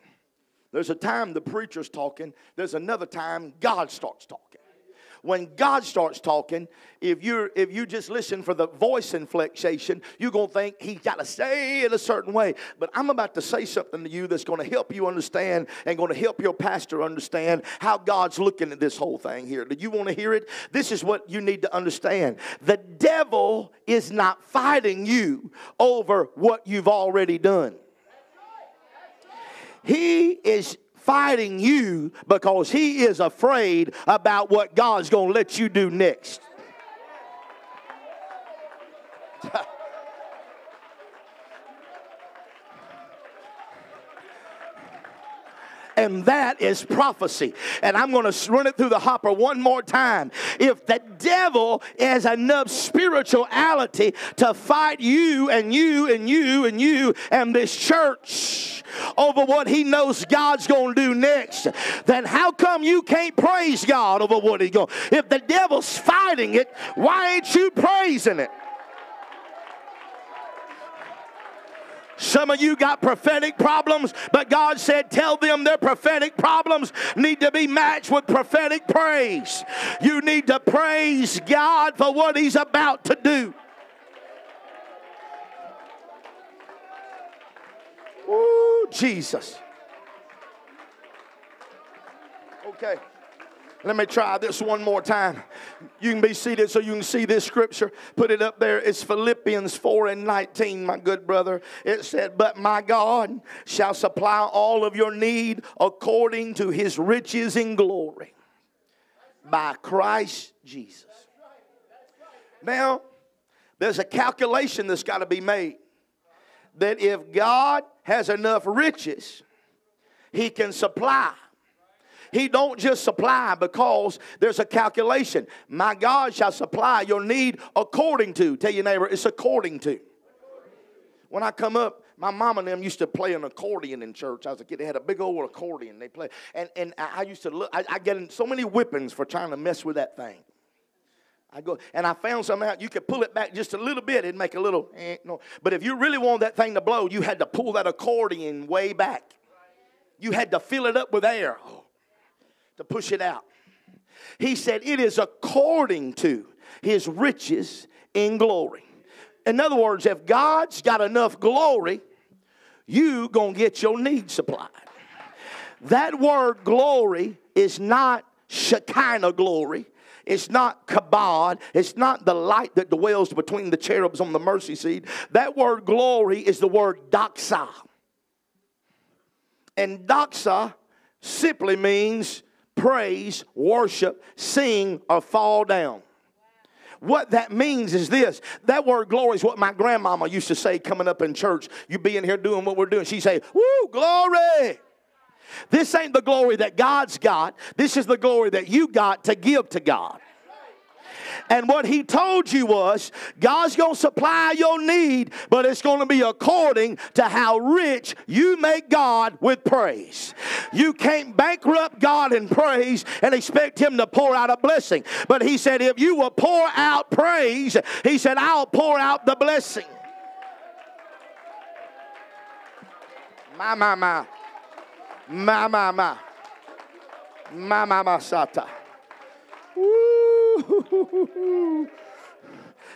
There's a time the preacher's talking, there's another time God starts talking. When God starts talking, if you if you just listen for the voice inflection, you're gonna think he's got to say it a certain way. But I'm about to say something to you that's gonna help you understand and gonna help your pastor understand how God's looking at this whole thing here. Do you want to hear it? This is what you need to understand. The devil is not fighting you over what you've already done. He is fighting you because he is afraid about what God's going to let you do next. and that is prophecy. And I'm going to run it through the hopper one more time. If the devil has enough spirituality to fight you and you and you and you and this church over what he knows God's going to do next, then how come you can't praise God over what he's going? If the devil's fighting it, why ain't you praising it? Some of you got prophetic problems, but God said, Tell them their prophetic problems need to be matched with prophetic praise. You need to praise God for what He's about to do. Ooh, Jesus. Okay. Let me try this one more time. You can be seated so you can see this scripture. Put it up there. It's Philippians 4 and 19, my good brother. It said, But my God shall supply all of your need according to his riches in glory by Christ Jesus. Now, there's a calculation that's got to be made that if God has enough riches, he can supply he don't just supply because there's a calculation. My God shall supply your need according to. Tell your neighbor, it's according to. When I come up, my mom and them used to play an accordion in church. I was a kid. They had a big old accordion. They play, and and I used to look. I, I get in so many whippings for trying to mess with that thing. I go and I found something out. You could pull it back just a little bit. It'd make a little eh, no. But if you really want that thing to blow, you had to pull that accordion way back. You had to fill it up with air. Oh, to push it out. He said, It is according to his riches in glory. In other words, if God's got enough glory, you gonna get your needs supplied. That word glory is not Shekinah glory. It's not kabod. It's not the light that dwells between the cherubs on the mercy seat. That word glory is the word doxa. And doxa simply means praise, worship, sing, or fall down. What that means is this. That word glory is what my grandmama used to say coming up in church. You be in here doing what we're doing. She'd say, Woo, glory. This ain't the glory that God's got. This is the glory that you got to give to God. And what he told you was God's going to supply your need, but it's going to be according to how rich you make God with praise. You can't bankrupt God in praise and expect him to pour out a blessing. But he said, if you will pour out praise, he said, I'll pour out the blessing. My, my, my. Ma, ma, ma. Ma, ma, ma, sata.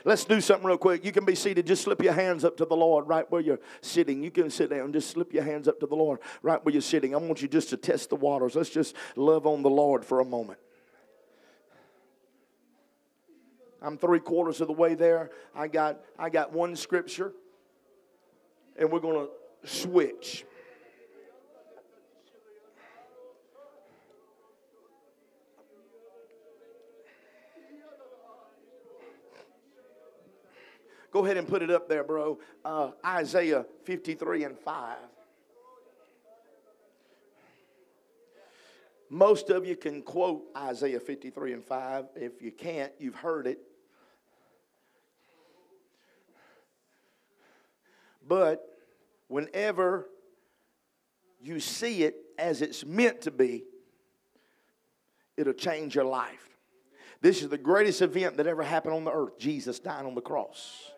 Let's do something real quick. You can be seated. Just slip your hands up to the Lord right where you're sitting. You can sit down. Just slip your hands up to the Lord right where you're sitting. I want you just to test the waters. Let's just love on the Lord for a moment. I'm three quarters of the way there. I got I got one scripture, and we're gonna switch. Go ahead and put it up there, bro. Uh, Isaiah 53 and 5. Most of you can quote Isaiah 53 and 5. If you can't, you've heard it. But whenever you see it as it's meant to be, it'll change your life. This is the greatest event that ever happened on the earth Jesus dying on the cross.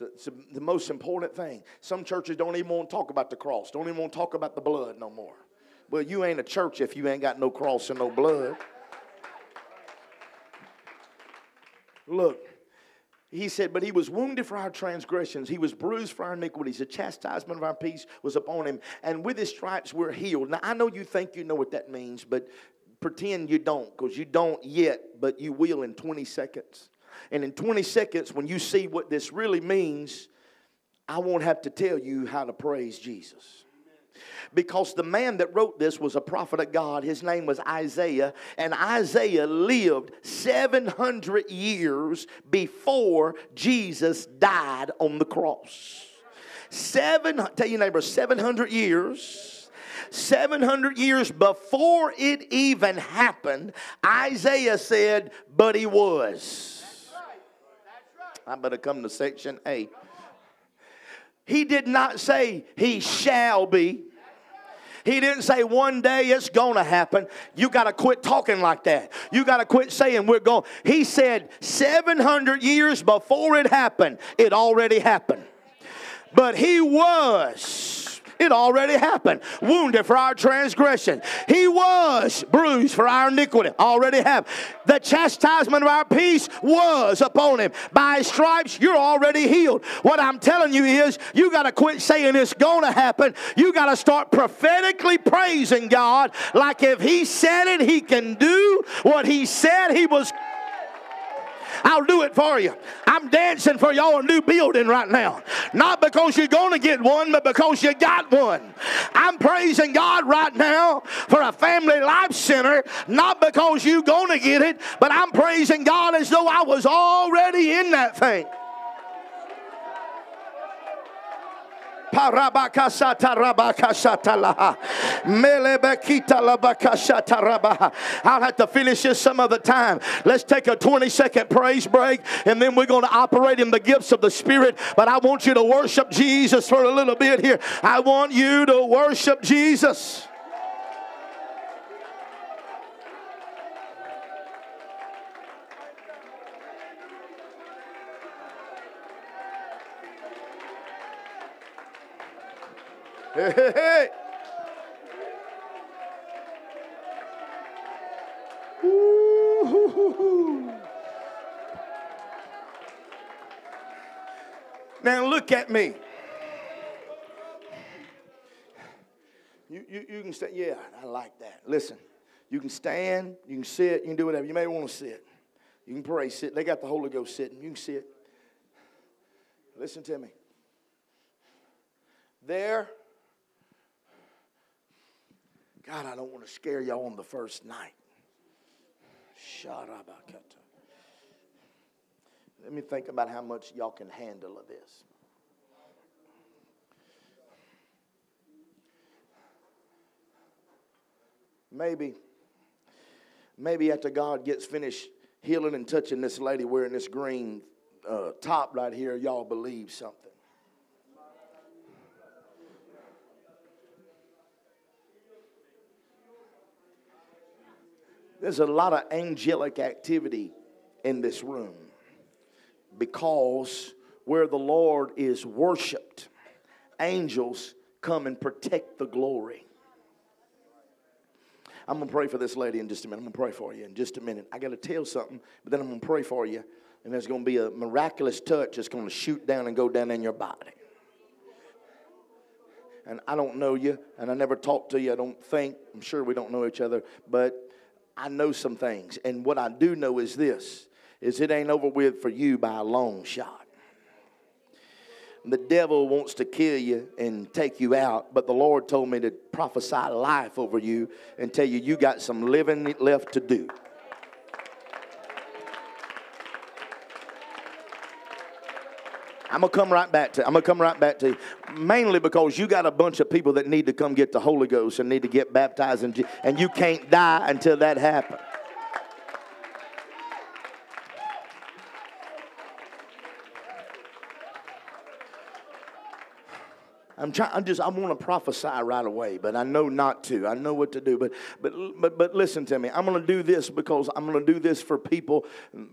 It's the most important thing. Some churches don't even want to talk about the cross, don't even want to talk about the blood no more. Well, you ain't a church if you ain't got no cross and no blood. Look, he said, But he was wounded for our transgressions, he was bruised for our iniquities. The chastisement of our peace was upon him, and with his stripes we're healed. Now, I know you think you know what that means, but pretend you don't, because you don't yet, but you will in 20 seconds. And in 20 seconds, when you see what this really means, I won't have to tell you how to praise Jesus. Because the man that wrote this was a prophet of God. His name was Isaiah. And Isaiah lived 700 years before Jesus died on the cross. Seven, tell your neighbor, 700 years 700 years before it even happened, Isaiah said, But he was. I better come to section A. He did not say he shall be. He didn't say one day it's going to happen. You got to quit talking like that. You got to quit saying we're going. He said 700 years before it happened, it already happened. But he was it already happened. Wounded for our transgression. He was bruised for our iniquity. Already have. The chastisement of our peace was upon him. By his stripes, you're already healed. What I'm telling you is, you got to quit saying it's going to happen. You got to start prophetically praising God like if he said it, he can do what he said he was I'll do it for you. I'm dancing for y'all a new building right now. Not because you're going to get one, but because you got one. I'm praising God right now for a family life center, not because you're going to get it, but I'm praising God as though I was already in that thing. Parabakasata rabakasata laha. Melebekita labakasata rabaha. I'll have to finish this some other time. Let's take a 20 second praise break and then we're going to operate in the gifts of the Spirit. But I want you to worship Jesus for a little bit here. I want you to worship Jesus. Hey, hey, hey. Now look at me. You, you, you can say, yeah, I like that. Listen, You can stand, you can sit, you can do whatever. You may want to sit. You can pray, sit. They got the Holy Ghost sitting. You can sit. Listen to me. There, God, I don't want to scare y'all on the first night. Sharabakata. Let me think about how much y'all can handle of this. Maybe, maybe after God gets finished healing and touching this lady wearing this green uh, top right here, y'all believe something. There's a lot of angelic activity in this room because where the Lord is worshiped, angels come and protect the glory. I'm to pray for this lady in just a minute. I'm to pray for you in just a minute. I got to tell something, but then I'm to pray for you, and there's to be a miraculous touch that's to shoot down and go down in your body. And I don't know you, and I never talked to you. I don't think, I'm sure we don't know each other, but I know some things. And what I do know is this is it ain't over with for you by a long shot. The devil wants to kill you and take you out, but the Lord told me to prophesy life over you and tell you you got some living left to do. I'm gonna come right back to. I'm gonna come right back to you, mainly because you got a bunch of people that need to come get the Holy Ghost and need to get baptized, and, and you can't die until that happens. I'm trying. I'm just. I want to prophesy right away, but I know not to. I know what to do, but but but but listen to me. I'm going to do this because I'm going to do this for people,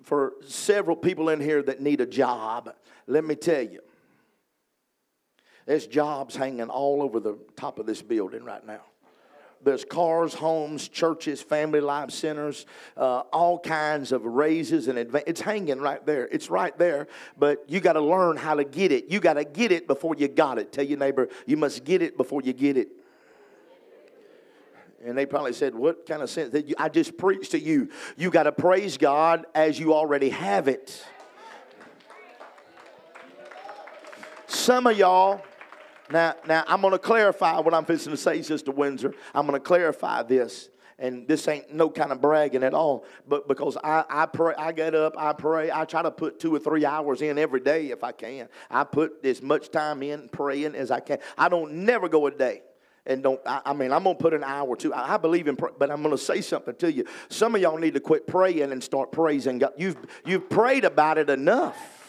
for several people in here that need a job. Let me tell you, there's jobs hanging all over the top of this building right now there's cars, homes, churches, family life centers, uh, all kinds of raises and adva- it's hanging right there. It's right there, but you got to learn how to get it. You got to get it before you got it. Tell your neighbor, you must get it before you get it. And they probably said, What kind of sense? I just preached to you. You got to praise God as you already have it. Some of y'all, now, now I'm going to clarify what I'm fixing to say, Sister Windsor. I'm going to clarify this. And this ain't no kind of bragging at all, but because I, I pray, I get up, I pray, I try to put two or three hours in every day if I can. I put as much time in praying as I can. I don't never go a day and don't I, mean i'm gonna put an hour or two i, I believe in but i'm gonna say something to you some of y'all need to quit praying and start praising god you've you've prayed about it enough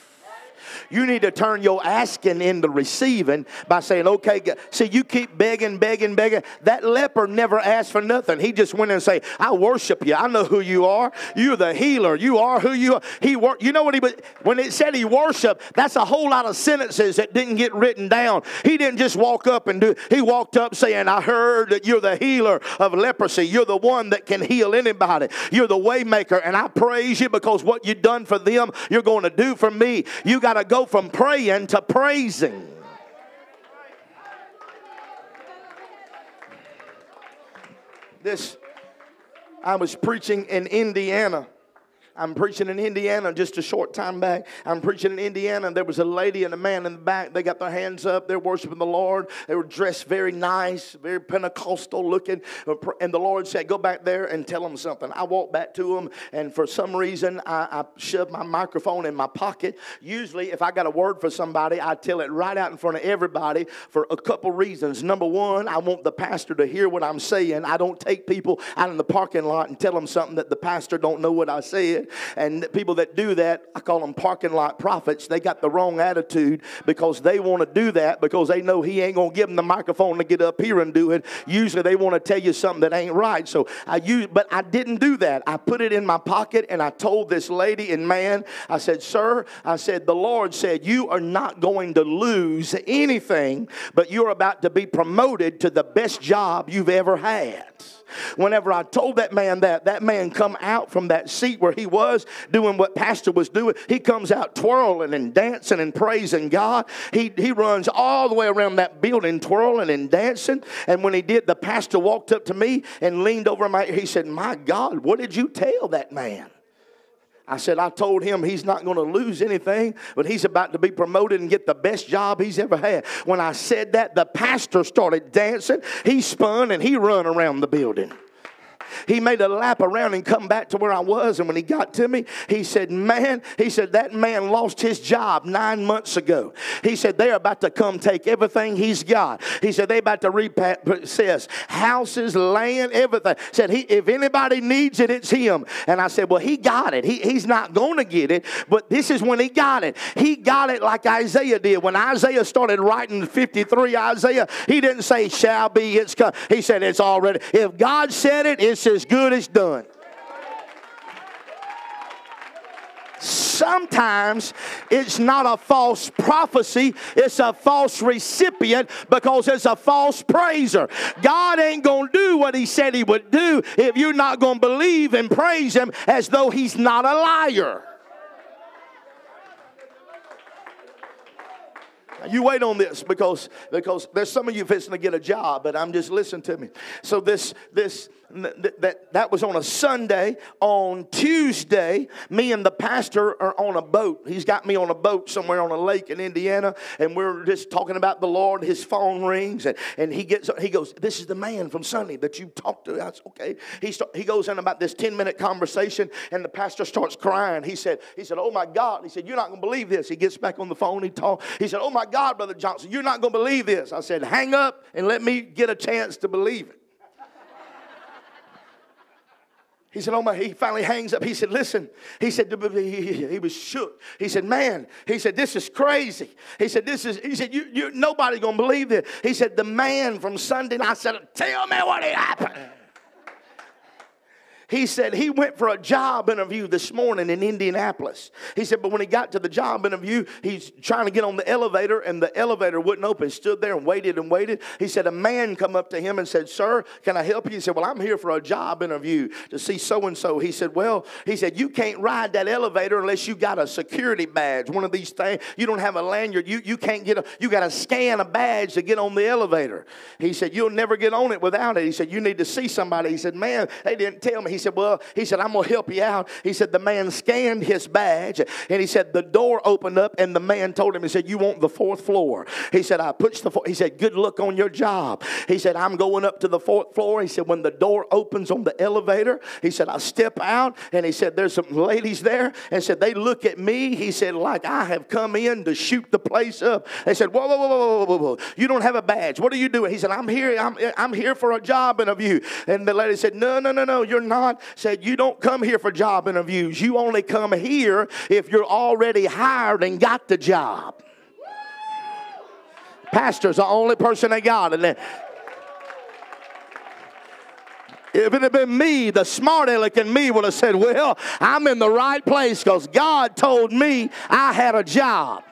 you need to turn your asking into receiving by saying, okay, see, you keep begging, begging, begging. That leper never asked for nothing. He just went and said, I worship you. I know who you are. You're the healer. You are who you are. He wor- You know what he when it said he worshiped, that's a whole lot of sentences that didn't get written down. He didn't just walk up and do, he walked up saying, I heard that you're the healer of leprosy. You're the one that can heal anybody. You're the waymaker. And I praise you because what you've done for them, you're going to do for me. You got to go from praying to praising. This, I was preaching in Indiana I'm preaching in Indiana just a short time back. I'm preaching in Indiana, and there was a lady and a man in the back. They got their hands up. They're worshiping the Lord. They were dressed very nice, very Pentecostal looking. And the Lord said, Go back there and tell them something. I walked back to them, and for some reason, I, I shoved my microphone in my pocket. Usually, if I got a word for somebody, I tell it right out in front of everybody for a couple reasons. Number one, I want the pastor to hear what I'm saying. I don't take people out in the parking lot and tell them something that the pastor don't know what I said. And people that do that, I call them parking lot prophets. They got the wrong attitude because they want to do that because they know he ain't going to give them the microphone to get up here and do it. Usually they want to tell you something that ain't right. So I use, but I didn't do that. I put it in my pocket and I told this lady and man, I said, Sir, I said, the Lord said, You are not going to lose anything, but you're about to be promoted to the best job you've ever had. Whenever I told that man that, that man come out from that seat where he was doing what pastor was doing. He comes out twirling and dancing and praising God. He, he runs all the way around that building twirling and dancing. And when he did, the pastor walked up to me and leaned over my, ear. he said, my God, what did you tell that man? I said, I told him he's not going to lose anything, but he's about to be promoted and get the best job he's ever had. When I said that, the pastor started dancing. He spun and he run around the building. He made a lap around and come back to where I was. And when he got to me, he said, Man, he said, that man lost his job nine months ago. He said, They're about to come take everything he's got. He said, They're about to repossess houses, land, everything. Said, he, If anybody needs it, it's him. And I said, Well, he got it. He, he's not going to get it, but this is when he got it. He got it like Isaiah did. When Isaiah started writing 53 Isaiah, he didn't say, Shall be, it's come. He said, It's already. If God said it, it's as good as done. Sometimes it's not a false prophecy, it's a false recipient because it's a false praiser. God ain't going to do what He said He would do if you're not going to believe and praise Him as though He's not a liar. You wait on this because because there's some of you fixing to get a job, but I'm just listening to me. So this this that, that was on a Sunday. On Tuesday, me and the pastor are on a boat. He's got me on a boat somewhere on a lake in Indiana, and we're just talking about the Lord. His phone rings, and, and he gets he goes, This is the man from Sunday that you talked to. I said, Okay. He, start, he goes in about this 10 minute conversation, and the pastor starts crying. He said, he said, Oh my God. He said, You're not going to believe this. He gets back on the phone. He talk. He said, Oh my God, Brother Johnson, you're not going to believe this. I said, Hang up and let me get a chance to believe it. He said, Oh my, he finally hangs up. He said, Listen, he said, he was shook. He said, Man, he said, This is crazy. He said, This is, he said, you, you, Nobody's gonna believe this. He said, The man from Sunday, I said, Tell me what happened. He said he went for a job interview this morning in Indianapolis. He said, but when he got to the job interview, he's trying to get on the elevator and the elevator wouldn't open. Stood there and waited and waited. He said, a man come up to him and said, Sir, can I help you? He said, Well, I'm here for a job interview to see so and so. He said, Well, he said, You can't ride that elevator unless you got a security badge, one of these things. You don't have a lanyard. You, you can't get a, you got to scan a badge to get on the elevator. He said, You'll never get on it without it. He said, You need to see somebody. He said, Man, they didn't tell me. He said, Well, he said, I'm going to help you out. He said, The man scanned his badge and he said, The door opened up and the man told him, He said, You want the fourth floor? He said, I pushed the fourth. He said, Good luck on your job. He said, I'm going up to the fourth floor. He said, When the door opens on the elevator, he said, I step out and he said, There's some ladies there and said, They look at me. He said, Like I have come in to shoot the place up. They said, Whoa, whoa, whoa, whoa, whoa, whoa. You don't have a badge. What are you doing? He said, I'm here. I'm, I'm here for a job interview. And the lady said, No, no, no, no, you're not. Said, you don't come here for job interviews. You only come here if you're already hired and got the job. Pastor's the only person they got. Then, if it had been me, the smart aleck in me would have said, Well, I'm in the right place because God told me I had a job.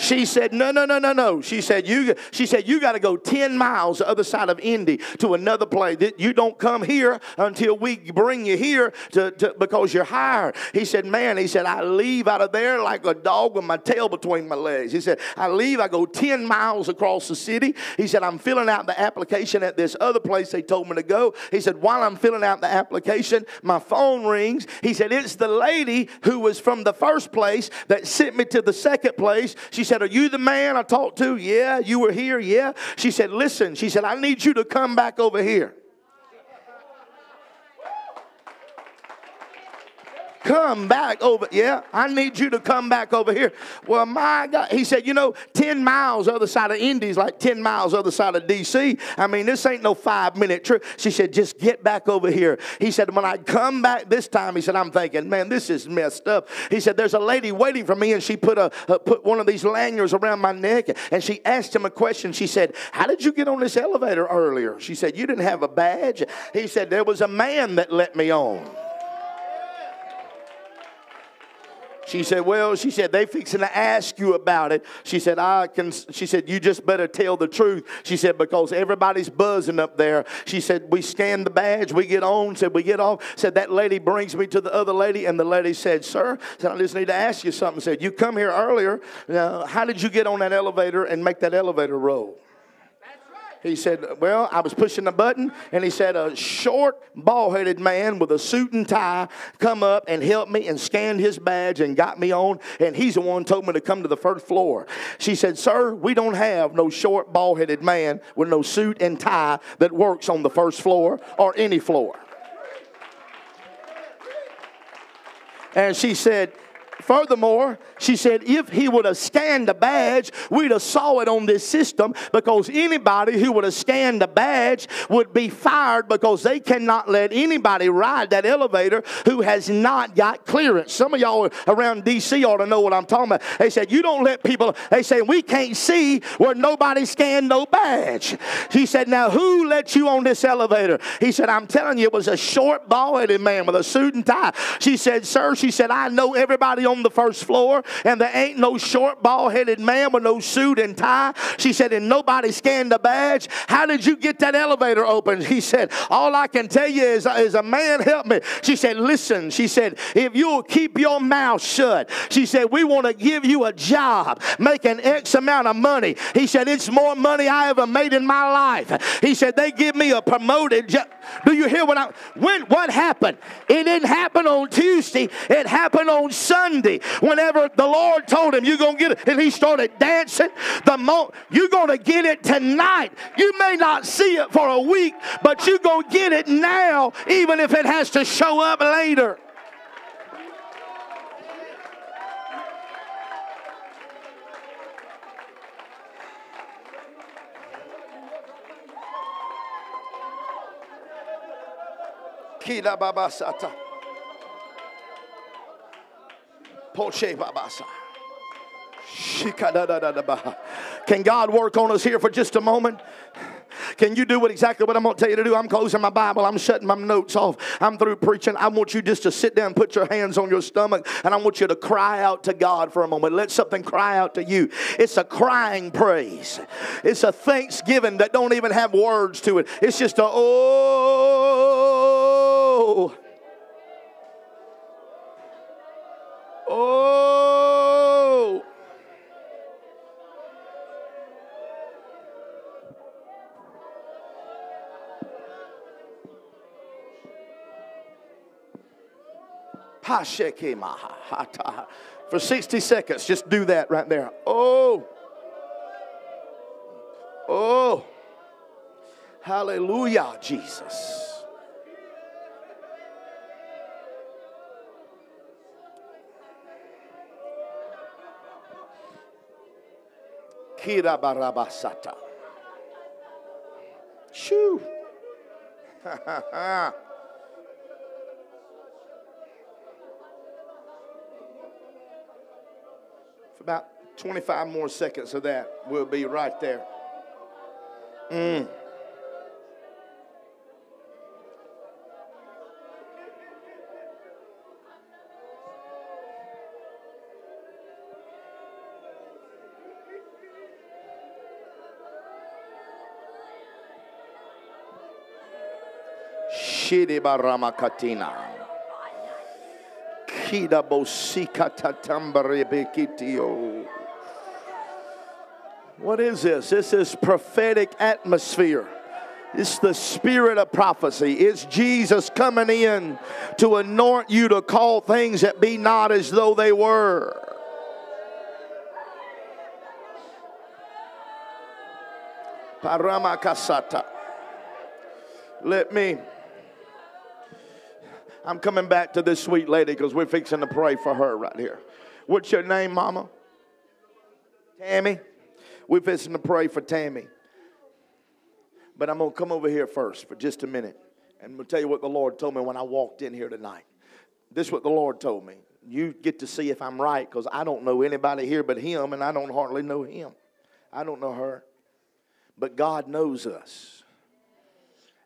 She said, No, no, no, no, no. She said, You she said, You got to go 10 miles the other side of Indy to another place. You don't come here until we bring you here to, to, because you're hired. He said, Man, he said, I leave out of there like a dog with my tail between my legs. He said, I leave, I go 10 miles across the city. He said, I'm filling out the application at this other place they told me to go. He said, While I'm filling out the application, my phone rings. He said, It's the lady who was from the first place that sent me to the second place. She said, Are you the man I talked to? Yeah. You were here? Yeah. She said, Listen, she said, I need you to come back over here. Come back over. Yeah, I need you to come back over here. Well, my God. He said, you know, 10 miles other side of Indy's like 10 miles other side of D.C. I mean, this ain't no five minute trip. She said, just get back over here. He said, when I come back this time, he said, I'm thinking, man, this is messed up. He said, there's a lady waiting for me, and she put a, put one of these lanyards around my neck, and she asked him a question. She said, how did you get on this elevator earlier? She said, you didn't have a badge. He said, there was a man that let me on. She said, Well, she said, they fixing to ask you about it. She said, I can she said, You just better tell the truth. She said, because everybody's buzzing up there. She said, We scan the badge, we get on, said we get off. Said that lady brings me to the other lady, and the lady said, Sir, said, I just need to ask you something. Said, You come here earlier. Now, how did you get on that elevator and make that elevator roll? He said, Well, I was pushing the button, and he said, A short, bald headed man with a suit and tie come up and helped me and scanned his badge and got me on, and he's the one told me to come to the first floor. She said, Sir, we don't have no short, bald headed man with no suit and tie that works on the first floor or any floor. And she said, Furthermore, she said, if he would have scanned the badge, we'd have saw it on this system because anybody who would have scanned the badge would be fired because they cannot let anybody ride that elevator who has not got clearance. Some of y'all around DC ought to know what I'm talking about. They said, you don't let people, they say, we can't see where nobody scanned no badge. He said, now who let you on this elevator? He said, I'm telling you, it was a short, bald-headed man with a suit and tie. She said, sir, she said, I know everybody on the first floor, and there ain't no short, bald headed man with no suit and tie. She said, and nobody scanned the badge. How did you get that elevator open? He said, All I can tell you is, is a man help me. She said, Listen, she said, if you'll keep your mouth shut, she said, We want to give you a job, making X amount of money. He said, It's more money I ever made in my life. He said, They give me a promoted job. Do you hear what I when what happened? It didn't happen on Tuesday, it happened on Sunday. Whenever the Lord told him, You're gonna get it, and he started dancing, the mo you're gonna get it tonight. You may not see it for a week, but you're gonna get it now, even if it has to show up later. Kila babasata. Can God work on us here for just a moment? Can you do what exactly what I'm going to tell you to do? I'm closing my Bible. I'm shutting my notes off. I'm through preaching. I want you just to sit down, put your hands on your stomach, and I want you to cry out to God for a moment. Let something cry out to you. It's a crying praise. It's a thanksgiving that don't even have words to it. It's just a oh. Oh. For 60 seconds, just do that right there. Oh. Oh. Hallelujah, Jesus. Kira barabasata. Shoo. For about 25 more seconds of that, we'll be right there. Mm. Shidi baramakatina. Kida bosika tatambarebekitio. What is this? This is prophetic atmosphere. It's the spirit of prophecy. It's Jesus coming in to anoint you to call things that be not as though they were. Paramakasata. Let me. I'm coming back to this sweet lady because we're fixing to pray for her right here. What's your name, Mama? Tammy. We're fixing to pray for Tammy. But I'm going to come over here first for just a minute. And I'm going to tell you what the Lord told me when I walked in here tonight. This is what the Lord told me. You get to see if I'm right because I don't know anybody here but Him, and I don't hardly know Him. I don't know her. But God knows us.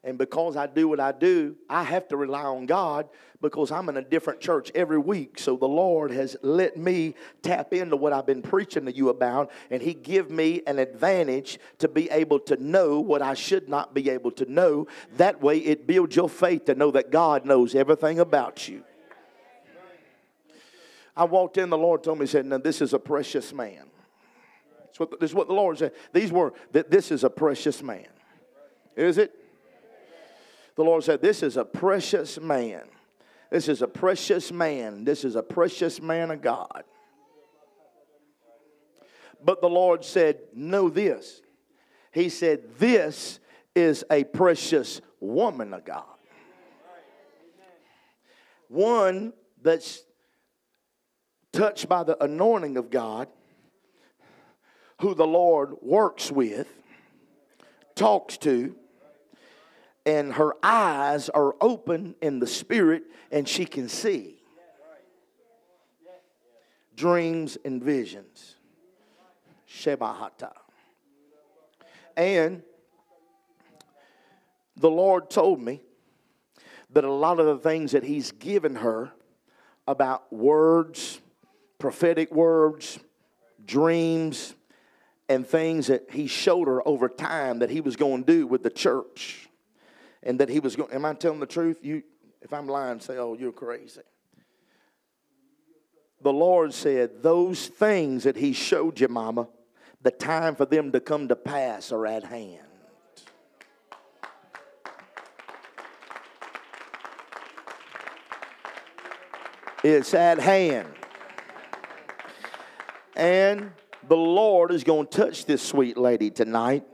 And because I do what I do, I have to rely on God because I'm in a different church every week. So the Lord has let me tap into what I've been preaching to you about, and He give me an advantage to be able to know what I should not be able to know. That way, it builds your faith to know that God knows everything about you. I walked in, the Lord told me, He said, Now this is a precious man. That's what, this is what the Lord said. These were that this is a precious man. Is it? The Lord said, This is a precious man. This is a precious man. This is a precious man of God. But the Lord said, Know this. He said, This is a precious woman of God. One that's touched by the anointing of God, who the Lord works with, talks to, and her eyes are open in the spirit and she can see dreams and visions. Shebahata. And the Lord told me that a lot of the things that He's given her about words, prophetic words, dreams, and things that He showed her over time that He was going to do with the church and that he was going. Am I telling the truth? You, if I'm lying, say, "Oh, you're crazy." The Lord said, "Those things that He showed you, Mama, the time for them to come to pass are at hand." It's at hand. And the Lord is going to touch this sweet lady tonight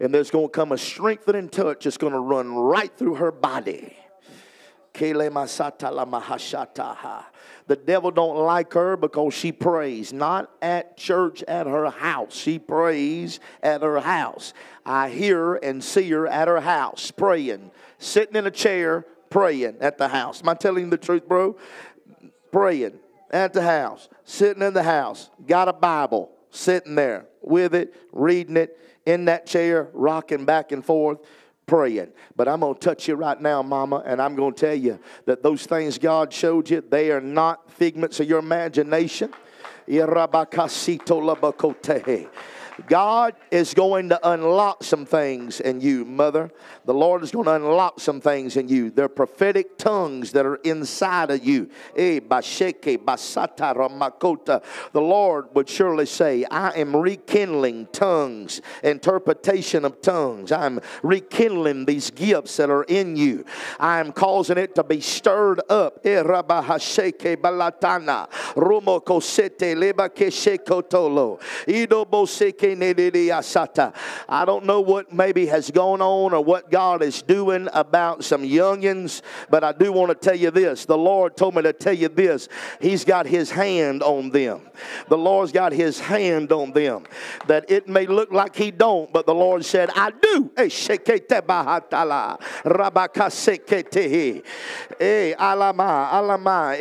and there's going to come a strengthening touch that's going to run right through her body. The devil don't like her because she prays not at church at her house. She prays at her house. I hear and see her at her house praying, sitting in a chair praying at the house. Am I telling the truth, bro? Praying at the house, sitting in the house, got a Bible, sitting there with it, reading it in that chair, rocking back and forth, praying. But I'm going to touch you right now, Mama, and I'm going to tell you that those things God showed you, they are not figments of your imagination. God is going to unlock some things in you, mother. The Lord is going to unlock some things in you. They're prophetic tongues that are inside of you. Eh, the Lord would surely say, I am rekindling tongues, interpretation of tongues. I'm rekindling these gifts that are in you. I am causing it to be stirred up. Eh, I don't know what maybe has gone on or what God is doing about some youngins, but I do want to tell you this. The Lord told me to tell you this. He's got his hand on them. The Lord's got his hand on them. That it may look like he don't, but the Lord said, I do. alama, alama,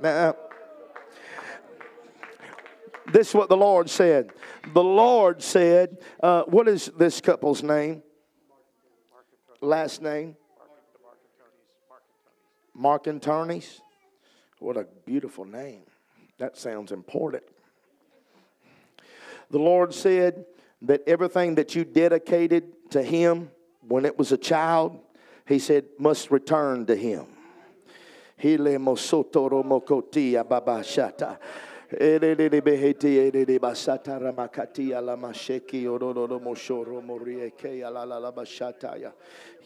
Now, this is what the Lord said. The Lord said, uh, What is this couple's name? Last name? Mark and Tony's. What a beautiful name. That sounds important. The Lord said that everything that you dedicated to Him when it was a child, He said, must return to Him.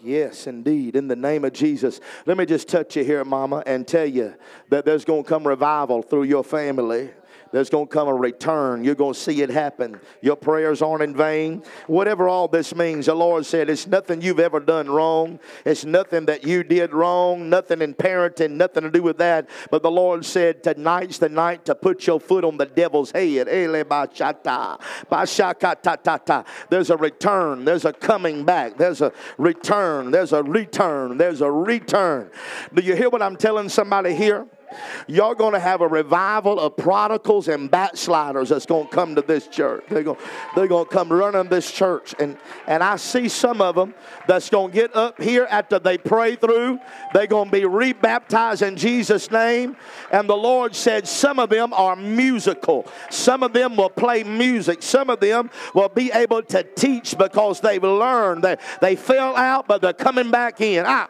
Yes, indeed. In the name of Jesus. Let me just touch you here, Mama, and tell you that there's going to come revival through your family. There's going to come a return. You're going to see it happen. Your prayers aren't in vain. Whatever all this means, the Lord said it's nothing you've ever done wrong. It's nothing that you did wrong, nothing in parenting, nothing to do with that. But the Lord said, Tonight's the night to put your foot on the devil's head. There's a return. There's a coming back. There's a return. There's a return. There's a return. Do you hear what I'm telling somebody here? You're going to have a revival of prodigals and backsliders that's going to come to this church. They're going, they're going to come running this church. And, and I see some of them that's going to get up here after they pray through. They're going to be rebaptized in Jesus' name. And the Lord said some of them are musical. Some of them will play music. Some of them will be able to teach because they've learned. They, they fell out, but they're coming back in. I,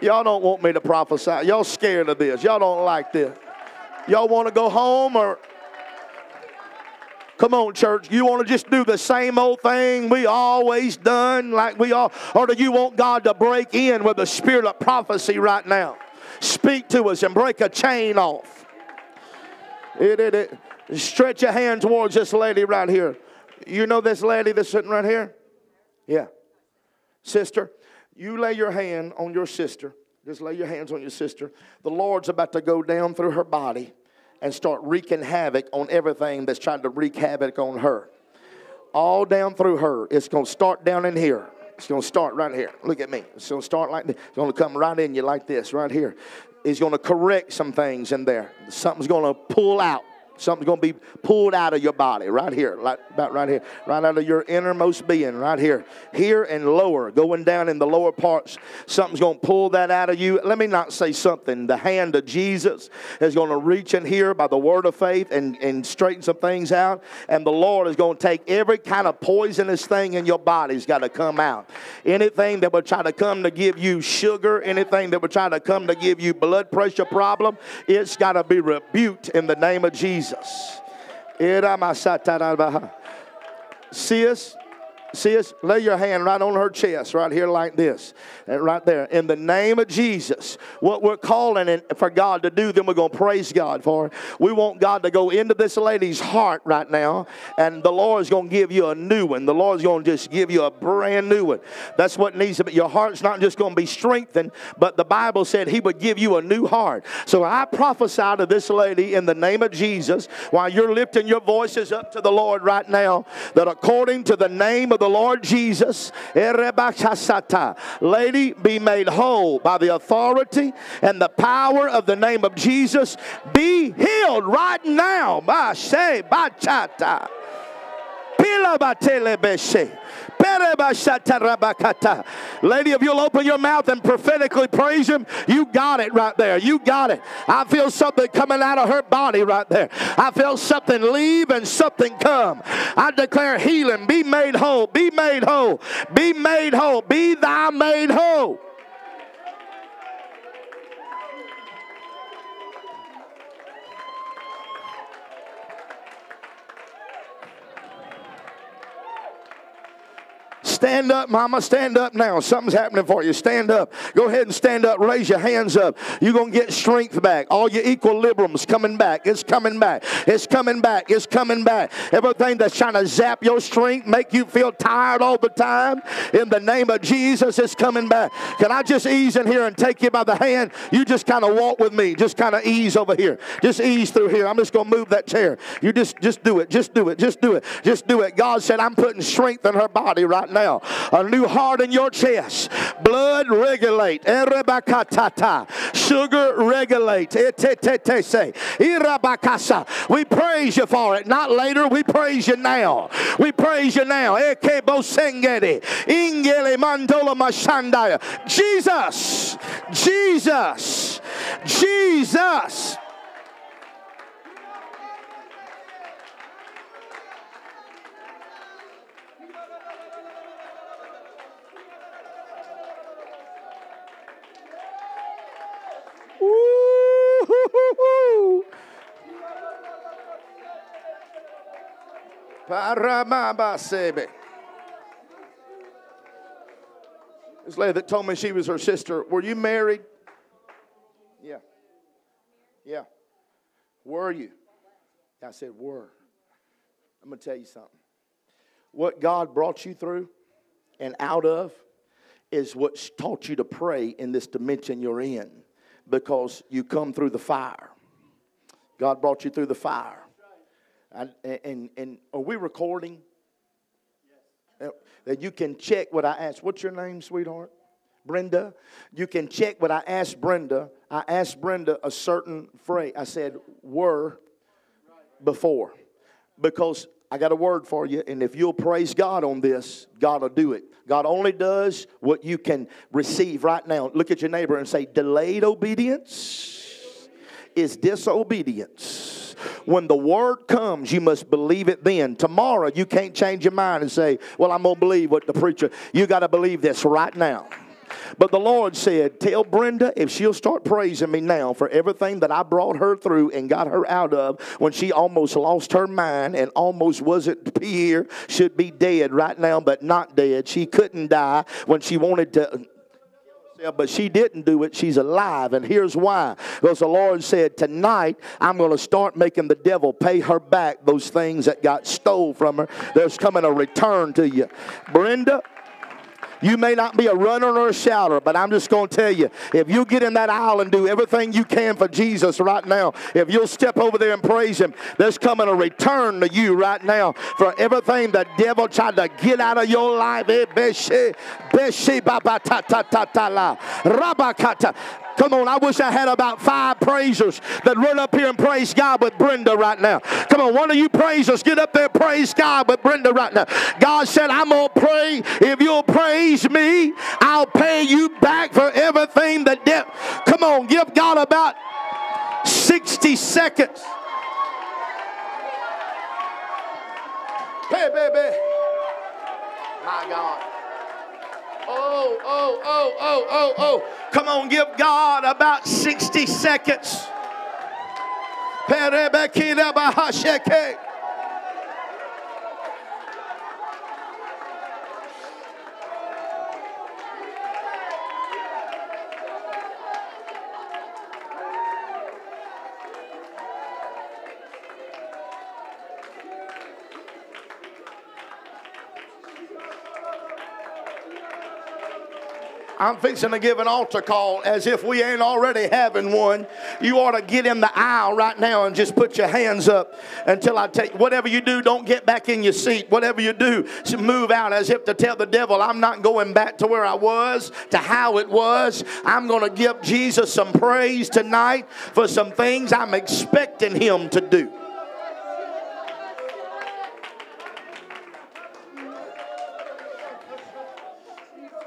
Y'all don't want me to prophesy. Y'all scared of this. Y'all don't like this. Y'all want to go home or Come on, church. You want to just do the same old thing we always done, like we all, or do you want God to break in with the spirit of prophecy right now? Speak to us and break a chain off. It, it, it. Stretch your hand towards this lady right here. You know this lady that's sitting right here? Yeah. Sister, you lay your hand on your sister. Just lay your hands on your sister. The Lord's about to go down through her body and start wreaking havoc on everything that's trying to wreak havoc on her. All down through her. It's going to start down in here. It's going to start right here. Look at me. It's going to start like this. It's going to come right in you like this, right here. He's going to correct some things in there. Something's going to pull out. Something's going to be pulled out of your body right here, like about right here, right out of your innermost being, right here, here and lower, going down in the lower parts. Something's going to pull that out of you. Let me not say something. The hand of Jesus is going to reach in here by the word of faith and, and straighten some things out. And the Lord is going to take every kind of poisonous thing in your body's got to come out. Anything that would try to come to give you sugar, anything that would try to come to give you blood pressure problem, it's got to be rebuked in the name of Jesus. Jesus. See us? See us? Lay your hand right on her chest, right here, like this, and right there. In the name of Jesus, what we're calling for God to do, then we're going to praise God for it. We want God to go into this lady's heart right now, and the Lord is going to give you a new one. The Lord is going to just give you a brand new one. That's what needs to be. Your heart's not just going to be strengthened, but the Bible said He would give you a new heart. So I prophesy to this lady in the name of Jesus, while you're lifting your voices up to the Lord right now, that according to the name of the the Lord Jesus. Lady, be made whole by the authority and the power of the name of Jesus. Be healed right now. Pila batele beshe. Lady, if you'll open your mouth and prophetically praise Him, you got it right there. You got it. I feel something coming out of her body right there. I feel something leave and something come. I declare healing. Be made whole. Be made whole. Be made whole. Be thou made whole. Stand up, mama. Stand up now. Something's happening for you. Stand up. Go ahead and stand up. Raise your hands up. You're going to get strength back. All your equilibrium's coming back. It's coming back. It's coming back. It's coming back. Everything that's trying to zap your strength, make you feel tired all the time, in the name of Jesus, it's coming back. Can I just ease in here and take you by the hand? You just kind of walk with me. Just kind of ease over here. Just ease through here. I'm just going to move that chair. You just, just do it. Just do it. Just do it. Just do it. God said, I'm putting strength in her body right now now. A new heart in your chest. Blood regulate. Sugar regulate. We praise you for it. Not later. We praise you now. We praise you now. Jesus. Jesus. Jesus. This lady that told me she was her sister, were you married? Yeah. Yeah. Were you? I said, were. I'm going to tell you something. What God brought you through and out of is what's taught you to pray in this dimension you're in because you come through the fire. God brought you through the fire. And, and, are we recording? That you can check what I asked. What's your name, sweetheart? Brenda. You can check what I asked Brenda I asked Brenda a certain phrase. I said, were before. Because I got a word for you, and if you'll praise God on this, God will do it. God only does what you can receive right now. Look at your neighbor and say, delayed obedience is disobedience. When the word comes, you must believe it then. Tomorrow, you can't change your mind and say, Well, I'm going to believe what the preacher. You got to believe this right now. But the Lord said, Tell Brenda if she'll start praising me now for everything that I brought her through and got her out of when she almost lost her mind and almost wasn't here, should be dead right now, but not dead. She couldn't die when she wanted to but she didn't do it. She's alive. And here's why. Because the Lord said, Tonight, I'm going to start making the devil pay her back those things that got stole from her. There's coming a return to you. Brenda, you may not be a runner or a shouter, but I'm just going to tell you if you get in that aisle and do everything you can for Jesus right now, if you'll step over there and praise Him, there's coming a return to you right now for everything the devil tried to get out of your life. Come on, I wish I had about five praisers that run up here and praise God with Brenda right now. Come on, one of you praisers, get up there praise God with Brenda right now. God said, I'm going to pray. If you'll praise me, I'll pay you back for everything that debt. Come on, give God about 60 seconds. Hey, baby. My God. Oh, oh, oh, oh, oh, oh. Come on, give God about 60 seconds. I'm fixing to give an altar call as if we ain't already having one. You ought to get in the aisle right now and just put your hands up until I take whatever you do, don't get back in your seat. Whatever you do, move out as if to tell the devil, I'm not going back to where I was, to how it was. I'm going to give Jesus some praise tonight for some things I'm expecting him to do.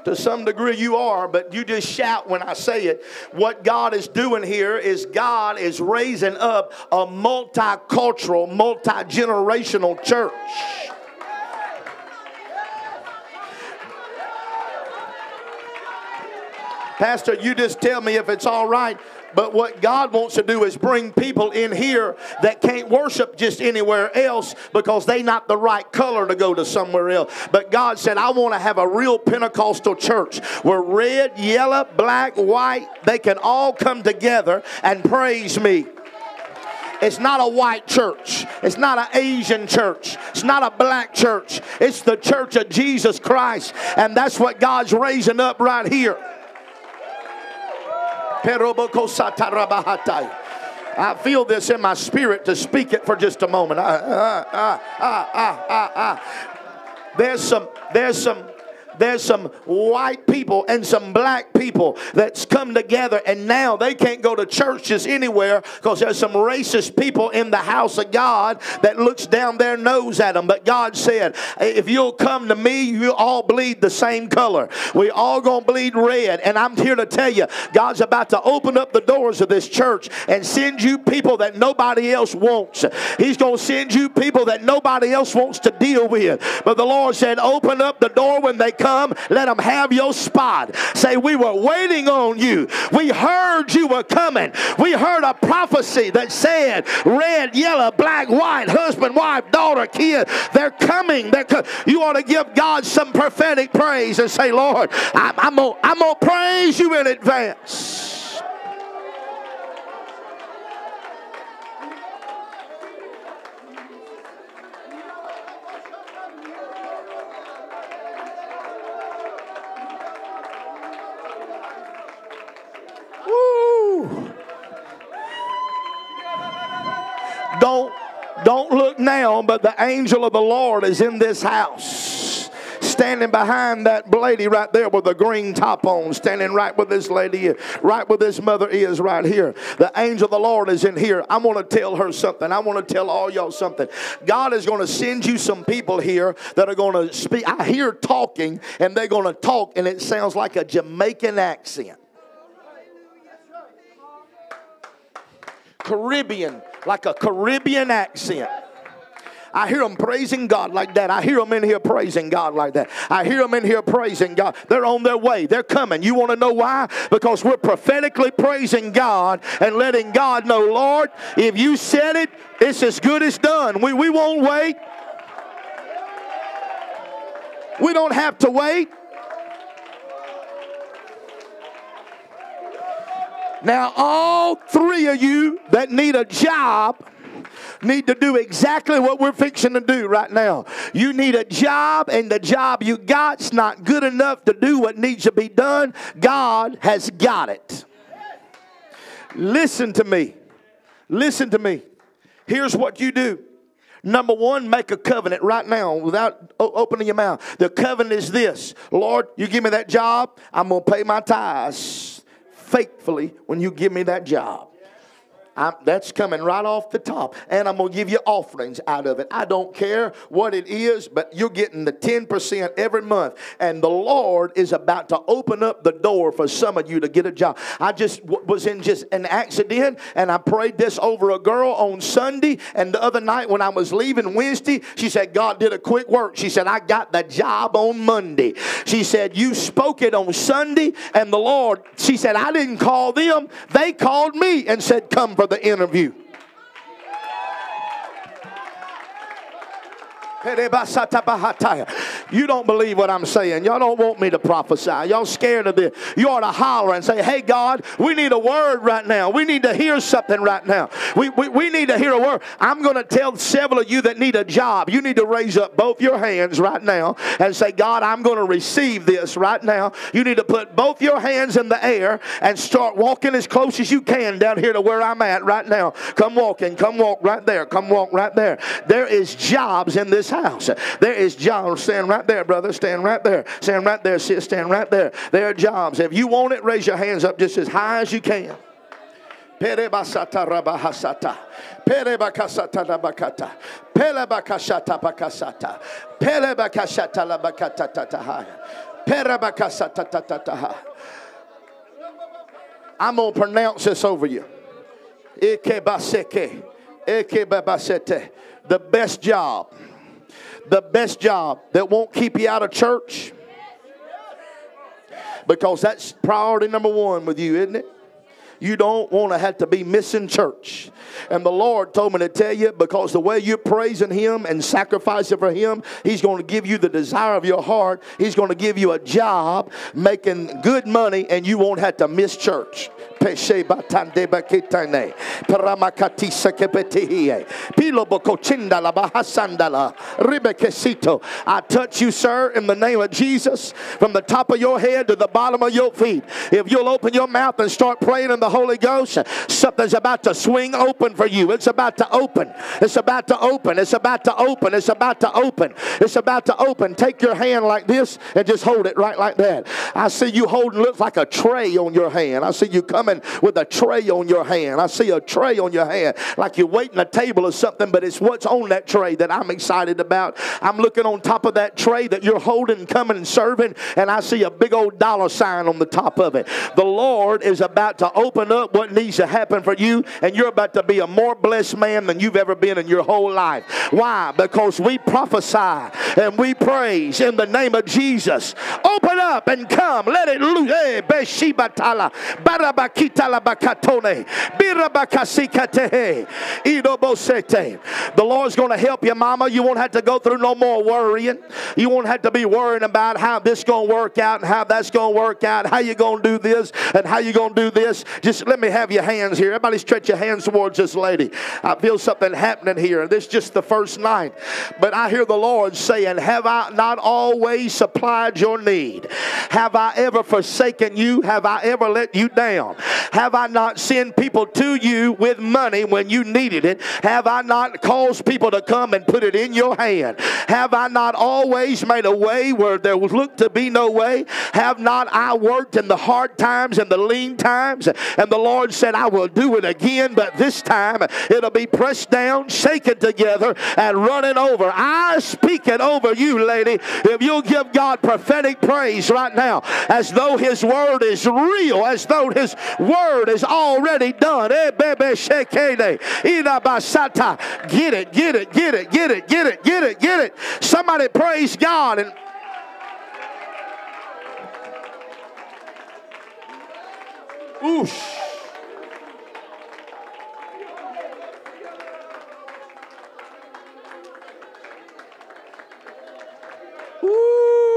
To some degree, you are, but you just shout when I say it. What God is doing here is God is raising up a multicultural, multi generational church. Pastor, you just tell me if it's all right. But what God wants to do is bring people in here that can't worship just anywhere else because they not the right color to go to somewhere else. But God said, I want to have a real Pentecostal church where red, yellow, black, white, they can all come together and praise me. It's not a white church. It's not an Asian church. It's not a black church. It's the church of Jesus Christ. And that's what God's raising up right here. I feel this in my spirit to speak it for just a moment. Ah, ah, ah, there's some, there's some there's some white people and some black people that's come together and now they can't go to churches anywhere because there's some racist people in the house of God that looks down their nose at them. But God said, if you'll come to me, you all bleed the same color. We all gonna bleed red. And I'm here to tell you, God's about to open up the doors of this church and send you people that nobody else wants. He's gonna send you people that nobody else wants to deal with. But the Lord said, open up the door when they come come, let them have your spot. Say, We were waiting on you. We heard you were coming. We heard a prophecy that said, Red, yellow, black, white, husband, wife, daughter, kid, they're coming. They're co-. You ought to give God some prophetic praise and say, Lord, I'm, I'm going to praise you in advance. Don't don't look now, but the angel of the Lord is in this house standing behind that lady right there with the green top on, standing right where this lady is, right where this mother is right here. The angel of the Lord is in here. I want to tell her something. I want to tell all y'all something. God is going to send you some people here that are going to speak. I hear talking, and they're going to talk, and it sounds like a Jamaican accent. Caribbean, like a Caribbean accent. I hear them praising God like that. I hear them in here praising God like that. I hear them in here praising God. They're on their way. They're coming. You want to know why? Because we're prophetically praising God and letting God know, Lord, if you said it, it's as good as done. We, we won't wait. We don't have to wait. Now, all three of you that need a job need to do exactly what we're fixing to do right now. You need a job, and the job you got's not good enough to do what needs to be done. God has got it. Listen to me. Listen to me. Here's what you do. Number one, make a covenant right now without opening your mouth. The covenant is this Lord, you give me that job, I'm going to pay my tithes faithfully when you give me that job. I'm, that's coming right off the top. And I'm going to give you offerings out of it. I don't care what it is, but you're getting the 10% every month. And the Lord is about to open up the door for some of you to get a job. I just w- was in just an accident and I prayed this over a girl on Sunday. And the other night when I was leaving Wednesday, she said, God did a quick work. She said, I got the job on Monday. She said, You spoke it on Sunday. And the Lord, she said, I didn't call them. They called me and said, Come for the interview. You don't believe what I'm saying. Y'all don't want me to prophesy. Y'all scared of this. You ought to holler and say, Hey, God, we need a word right now. We need to hear something right now. We, we, we need to hear a word. I'm going to tell several of you that need a job. You need to raise up both your hands right now and say, God, I'm going to receive this right now. You need to put both your hands in the air and start walking as close as you can down here to where I'm at right now. Come walking. Come walk right there. Come walk right there. There is jobs in this house. There is jobs. Stand right there, brother. Stand right there. Stand right there, sis. Stand right there. There are jobs. If you want it, raise your hands up just as high as you can. Perebasata rabahasata. Perebakasata labakata. Pelebakashata bakasata. Pelebakashata labakata tatahaya. Perebakasata tatataha. I'm going to pronounce this over you. Ikebaseke. Ikebabasete. The best job the best job that won't keep you out of church? Because that's priority number one with you, isn't it? You don't want to have to be missing church. And the Lord told me to tell you because the way you're praising Him and sacrificing for Him, He's going to give you the desire of your heart. He's going to give you a job making good money, and you won't have to miss church. I touch you sir in the name of Jesus from the top of your head to the bottom of your feet. If you'll open your mouth and start praying in the Holy Ghost. Something's about to swing open for you. It's about to open. It's about to open. It's about to open. It's about to open. It's about to open. Take your hand like this and just hold it right like that. I see you holding looks like a tray on your hand. I see you coming with a tray on your hand. I see a tray on your hand, like you're waiting a table or something, but it's what's on that tray that I'm excited about. I'm looking on top of that tray that you're holding, coming and serving, and I see a big old dollar sign on the top of it. The Lord is about to open up what needs to happen for you, and you're about to be a more blessed man than you've ever been in your whole life. Why? Because we prophesy and we praise in the name of Jesus. Open up and come. Let it loose. Hey, Beshibatala, Barabakitala Bakatone, Birabakasikate, Idobosete. the Lord's going to help you, mama. You won't have to go through no more worrying. You won't have to be worrying about how this going to work out and how that's going to work out, how you going to do this and how you going to do this. Just Just let me have your hands here. Everybody stretch your hands towards this lady. I feel something happening here. This is just the first night. But I hear the Lord saying, Have I not always supplied your need? Have I ever forsaken you? Have I ever let you down? Have I not sent people to you with money when you needed it? Have I not caused people to come and put it in your hand? Have I not always made a way where there was looked to be no way? Have not I worked in the hard times and the lean times? And the Lord said, I will do it again, but this time it'll be pressed down, shaken together, and running over. I speak it over you, lady. If you'll give God prophetic praise right now, as though His word is real, as though His word is already done. Eh, Get it, get it, get it, get it, get it, get it, get it. Somebody praise God and Oosh. Woo.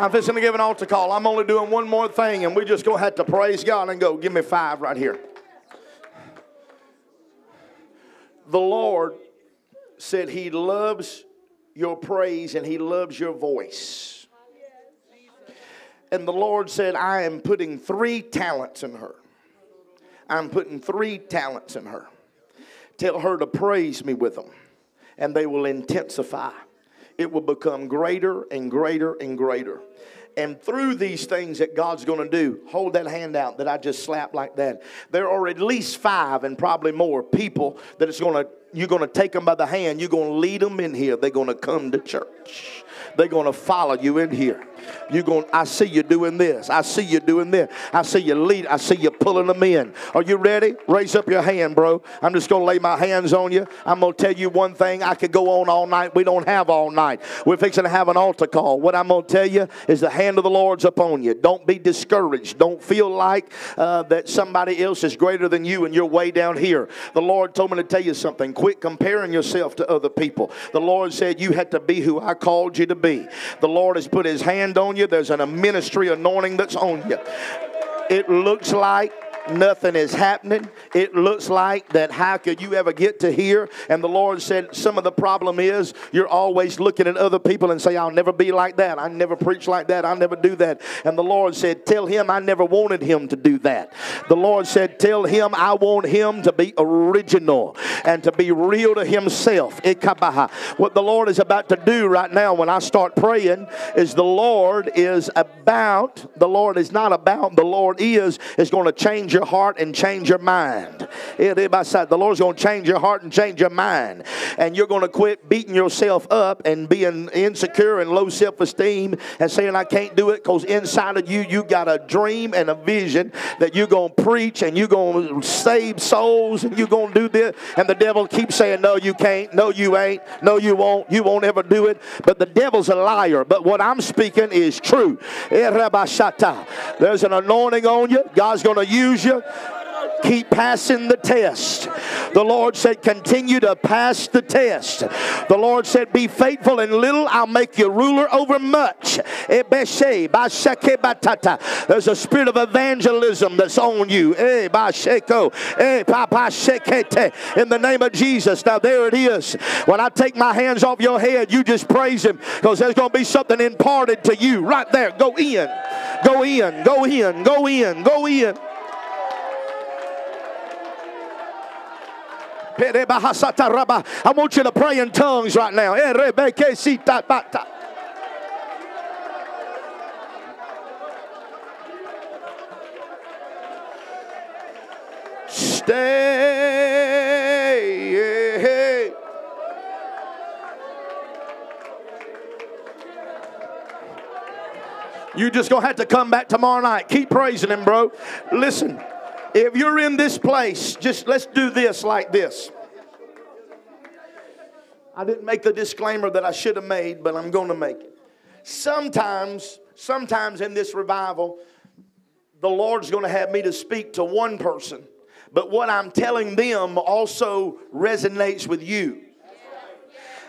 I'm fixing to give an altar call. I'm only doing one more thing, and we just go ahead to praise God and go. Give me five right here. The Lord said He loves your praise and He loves your voice. And the Lord said, I am putting three talents in her. I'm putting three talents in her. Tell her to praise me with them, and they will intensify. It will become greater and greater and greater. And through these things that God's going to do, hold that hand out that I just slapped like that. There are at least five and probably more people that it's going to you're going to take them by the hand. You're going to lead them in here. They're going to come to church. They're going to follow you in here. You're going, I see you doing this. I see you doing this. I see you lead. I see you pulling them in. Are you ready? Raise up your hand, bro. I'm just going to lay my hands on you. I'm going to tell you one thing. I could go on all night. We don't have all night. We're fixing to have an altar call. What I'm going to tell you is the hand of the Lord's upon you. Don't be discouraged. Don't feel like uh, that somebody else is greater than you and you're way down here. The Lord told me to tell you something. Quit comparing yourself to other people. The Lord said you had to be who I called you to be. The Lord has put his hand on you. There's an, a ministry anointing that's on you. It looks like nothing is happening. It looks like that how could you ever get to here? And the Lord said, some of the problem is you're always looking at other people and say, I'll never be like that. I never preach like that. I never do that. And the Lord said, tell him I never wanted him to do that. The Lord said, tell him I want him to be original and to be real to himself. What the Lord is about to do right now when I start praying is the Lord is about, the Lord is not about, the Lord is, is going to change your heart and change your mind. The Lord's going to change your heart and change your mind. And you're going to quit beating yourself up and being insecure and low self esteem and saying, I can't do it because inside of you, you got a dream and a vision that you're going to preach and you're going to save souls and you're going to do this. And the devil keeps saying, No, you can't. No, you ain't. No, you won't. You won't ever do it. But the devil's a liar. But what I'm speaking is true. Eh, There's an anointing on you. God's going to use you keep passing the test. The Lord said, continue to pass the test. The Lord said, be faithful in little, I'll make you ruler over much. There's a spirit of evangelism that's on you. Eh, eh, in the name of Jesus. Now there it is. When I take my hands off your head, you just praise him because there's going to be something imparted to you right there. Go in. Go in. Go in. Go in. Go in. I want you to pray in tongues right now. Stay. You just gonna have to come back tomorrow night. Keep praising him, bro. Listen. If you're in this place, just let's do this like this. I didn't make the disclaimer that I should have made, but I'm going to make it. Sometimes, sometimes in this revival, the Lord's going to have me to speak to one person, but what I'm telling them also resonates with you.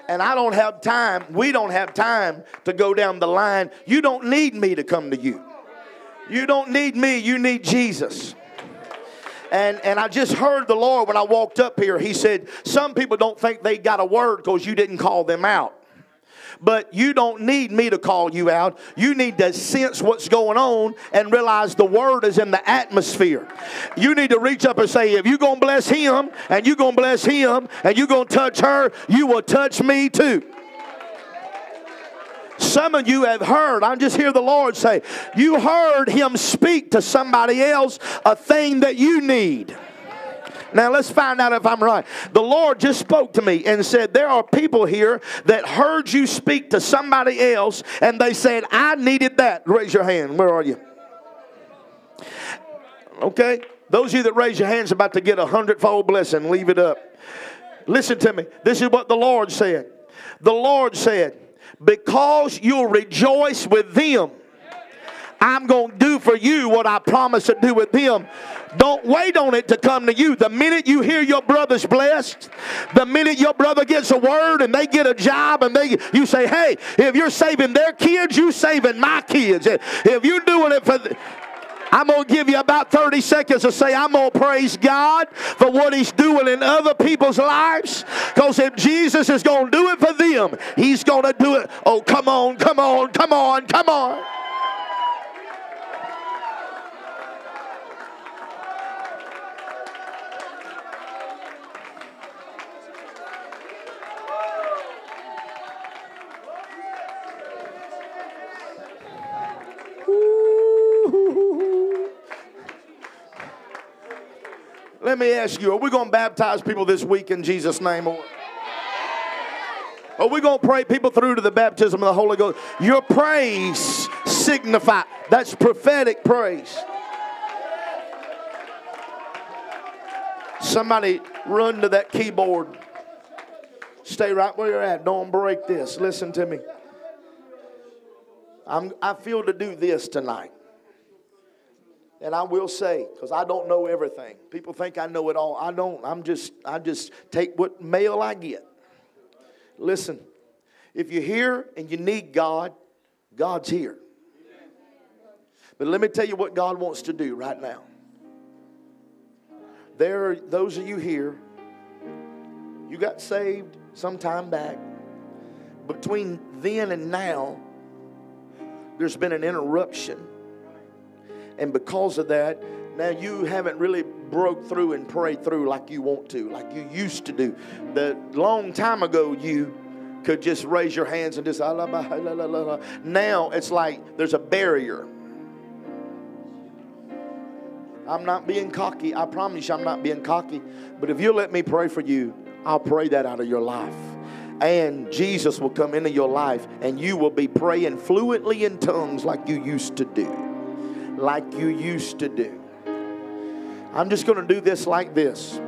And I don't have time, we don't have time to go down the line. You don't need me to come to you. You don't need me, you need Jesus. And, and I just heard the Lord when I walked up here. He said, Some people don't think they got a word because you didn't call them out. But you don't need me to call you out. You need to sense what's going on and realize the word is in the atmosphere. You need to reach up and say, if you're going to bless him and you're going to bless him and you're going to touch her, you will touch me too. Some of you have heard, I just hear the Lord say, you heard him speak to somebody else a thing that you need. Now let's find out if I'm right. The Lord just spoke to me and said, There are people here that heard you speak to somebody else and they said, I needed that. Raise your hand. Where are you? Okay. Those of you that raise your hands about to get a hundredfold blessing, leave it up. Listen to me. This is what the Lord said. The Lord said, because you'll rejoice with them, I'm going to do for you what I promised to do with them. Don't wait on it to come to you. The minute you hear your brother's blessed, the minute your brother gets a word and they get a job and they you say, "Hey, if you're saving their kids, you're saving my kids. If you're doing it for I'm going to give you about 30 seconds to say, I'm going to praise God for what He's doing in other people's lives. Because if Jesus is going to do it for them, He's going to do it. Oh, come on, come on, come on, come on. Let me ask you, are we going to baptize people this week in Jesus' name? Or are we going to pray people through to the baptism of the Holy Ghost? Your praise signify that's prophetic praise. Somebody run to that keyboard. Stay right where you're at. Don't break this. Listen to me. I'm, I feel to do this tonight. And I will say, because I don't know everything. People think I know it all. I don't. I'm just, I just take what mail I get. Listen, if you're here and you need God, God's here. But let me tell you what God wants to do right now. There are those of you here, you got saved some time back. Between then and now, there's been an interruption and because of that, now you haven't really broke through and prayed through like you want to, like you used to do. The long time ago, you could just raise your hands and just ah, now it's like there's a barrier. I'm not being cocky. I promise you, I'm not being cocky. But if you'll let me pray for you, I'll pray that out of your life. And Jesus will come into your life, and you will be praying fluently in tongues like you used to do like you used to do. I'm just going to do this like this.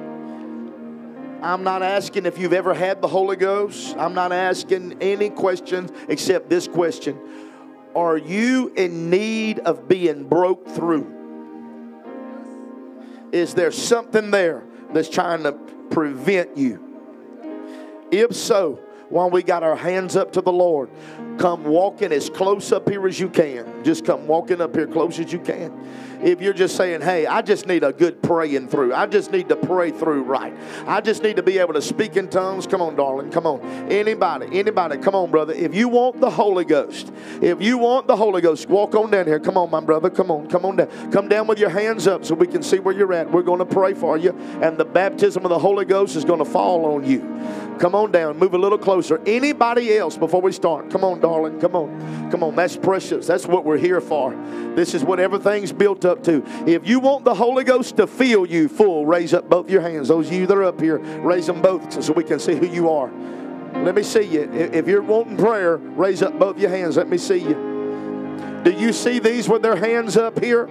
I'm not asking if you've ever had the Holy Ghost. I'm not asking any questions except this question Are you in need of being broke through? Is there something there that's trying to prevent you? If so, while we got our hands up to the Lord, come walking as close up here as you can. Just come walking up here close as you can if you're just saying, hey, I just need a good praying through. I just need to pray through right. I just need to be able to speak in tongues. Come on, darling. Come on. Anybody, anybody, come on, brother. If you want the Holy Ghost, if you want the Holy Ghost, walk on down here. Come on, my brother. Come on. Come on down. Come down with your hands up so we can see where you're at. We're going to pray for you, and the baptism of the Holy Ghost is going to fall on you. Come on down. Move a little closer. Anybody else before we start? Come on, darling. Come on. Come on. That's precious. That's what we're here for. This is what everything's built up to. If you want the Holy Ghost to fill you full, raise up both your hands. Those of you that are up here, raise them both so we can see who you are. Let me see you. If you're wanting prayer, raise up both your hands. Let me see you. Do you see these with their hands up here?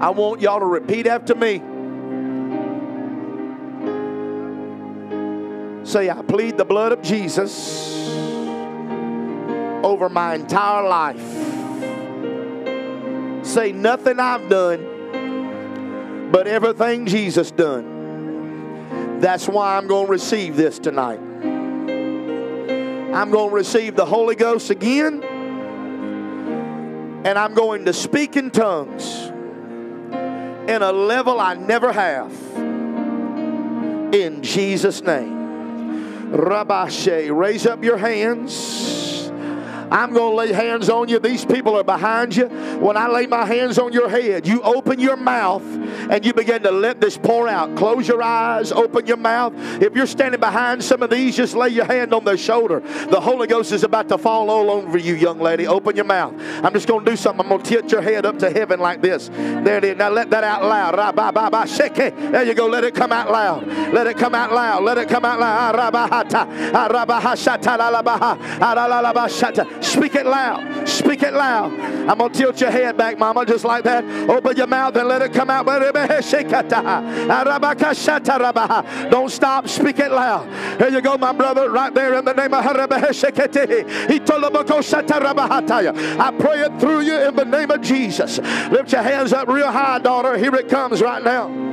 I want y'all to repeat after me. Say, I plead the blood of Jesus over my entire life. Say, nothing I've done, but everything Jesus done. That's why I'm going to receive this tonight. I'm going to receive the Holy Ghost again, and I'm going to speak in tongues in a level I never have. In Jesus' name. Rabashe, raise up your hands. I'm going to lay hands on you. These people are behind you. When I lay my hands on your head, you open your mouth and you begin to let this pour out. Close your eyes, open your mouth. If you're standing behind some of these, just lay your hand on their shoulder. The Holy Ghost is about to fall all over you, young lady. Open your mouth. I'm just going to do something. I'm going to tilt your head up to heaven like this. There it is. Now let that out loud. There you go. Let it come out loud. Let it come out loud. Let it come out loud. Speak it loud. Speak it loud. I'm going to tilt your head back, mama, just like that. Open your mouth and let it come out. Don't stop. Speak it loud. Here you go, my brother, right there in the name of I pray it through you in the name of Jesus. Lift your hands up real high, daughter. Here it comes right now.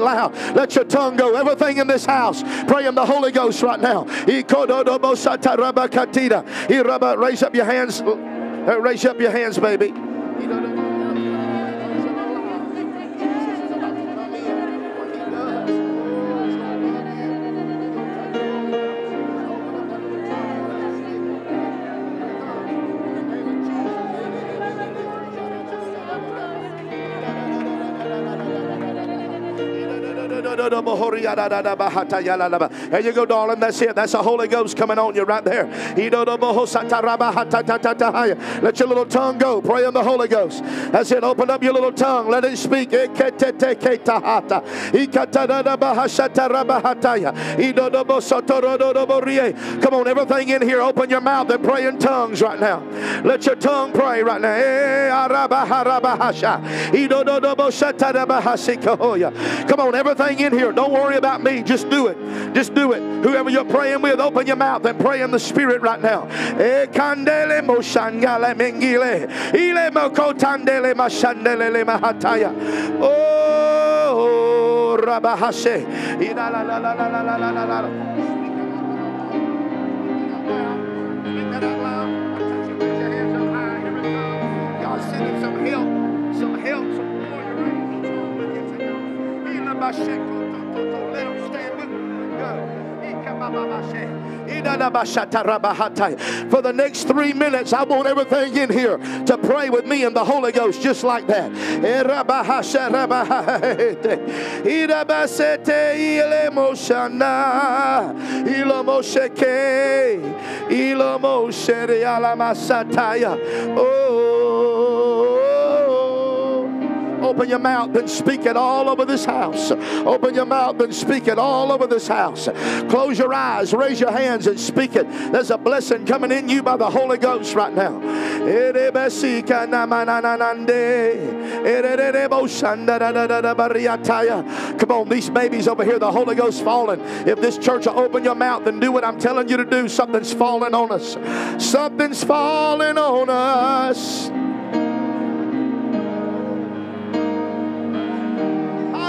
it loud. Let your tongue go. Everything in this house, pray in the Holy Ghost right now. Raise up your hands. Raise up your hands, baby. There you go, darling. That's it. That's the Holy Ghost coming on you right there. Let your little tongue go. Pray in the Holy Ghost. That's it. Open up your little tongue. Let it speak. Come on, everything in here, open your mouth and pray in tongues right now. Let your tongue pray right now. Eh, Come on, everything in here. Don't worry about me. Just do it. Just do it. Whoever you're praying with, open your mouth and pray in the Spirit right now. Oh, some help, some help, some. For the next three minutes, I want everything in here to pray with me in the Holy Ghost just like that. Oh. Open your mouth and speak it all over this house. Open your mouth and speak it all over this house. Close your eyes, raise your hands and speak it. There's a blessing coming in you by the Holy Ghost right now. Come on, these babies over here, the Holy Ghost falling. If this church will open your mouth and do what I'm telling you to do, something's falling on us. Something's falling on us.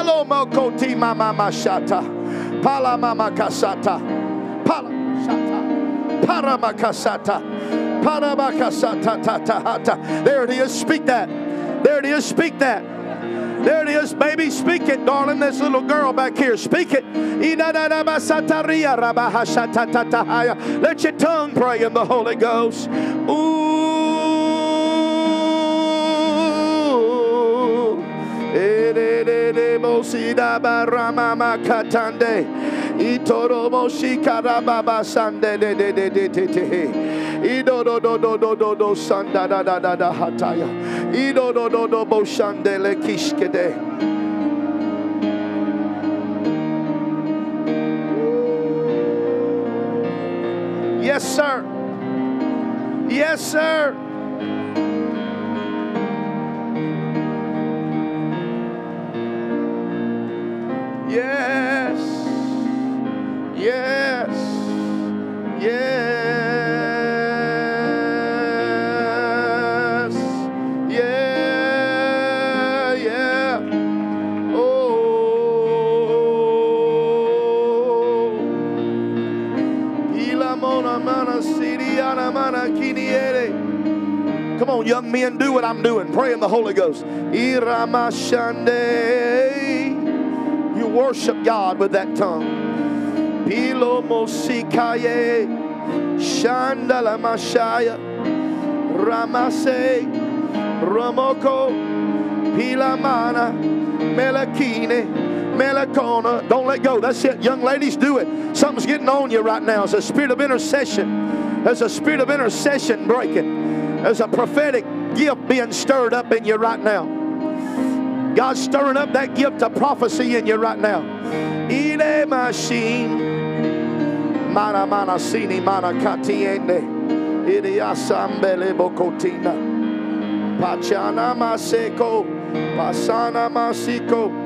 Halo mokoti mama mashata. Pala mama kasata. Pala shata. Paramakasata. Paramakasata tata. There it is. Speak that. There it is. Speak that. There it is, baby. Speak it, darling. This little girl back here. Speak it. Let your tongue pray in the Holy Ghost. Ooh. Yes, sir. Yes, sir. I'm doing. Pray in the Holy Ghost. You worship God with that tongue. Pilo mosikaye. Shandala mashaya. Ramase. Ramoko. Pilamana. Melakine. Melakona. Don't let go. That's it. Young ladies, do it. Something's getting on you right now. It's a spirit of intercession. There's a spirit of intercession breaking. There's a prophetic gift being stirred up in you right now. God's stirring up that gift of prophecy in you right now. Mana mana sini mana katiende. Bokotina. Pachana maseko. Pasana masiko.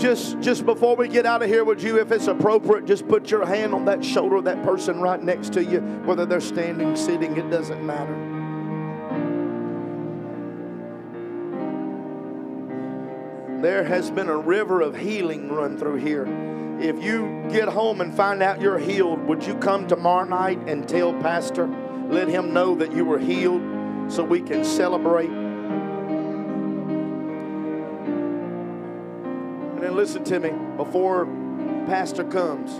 Just just before we get out of here, would you, if it's appropriate, just put your hand on that shoulder of that person right next to you, whether they're standing, sitting, it doesn't matter. There has been a river of healing run through here. If you get home and find out you're healed, would you come tomorrow night and tell Pastor, let him know that you were healed so we can celebrate? Listen to me before Pastor comes. I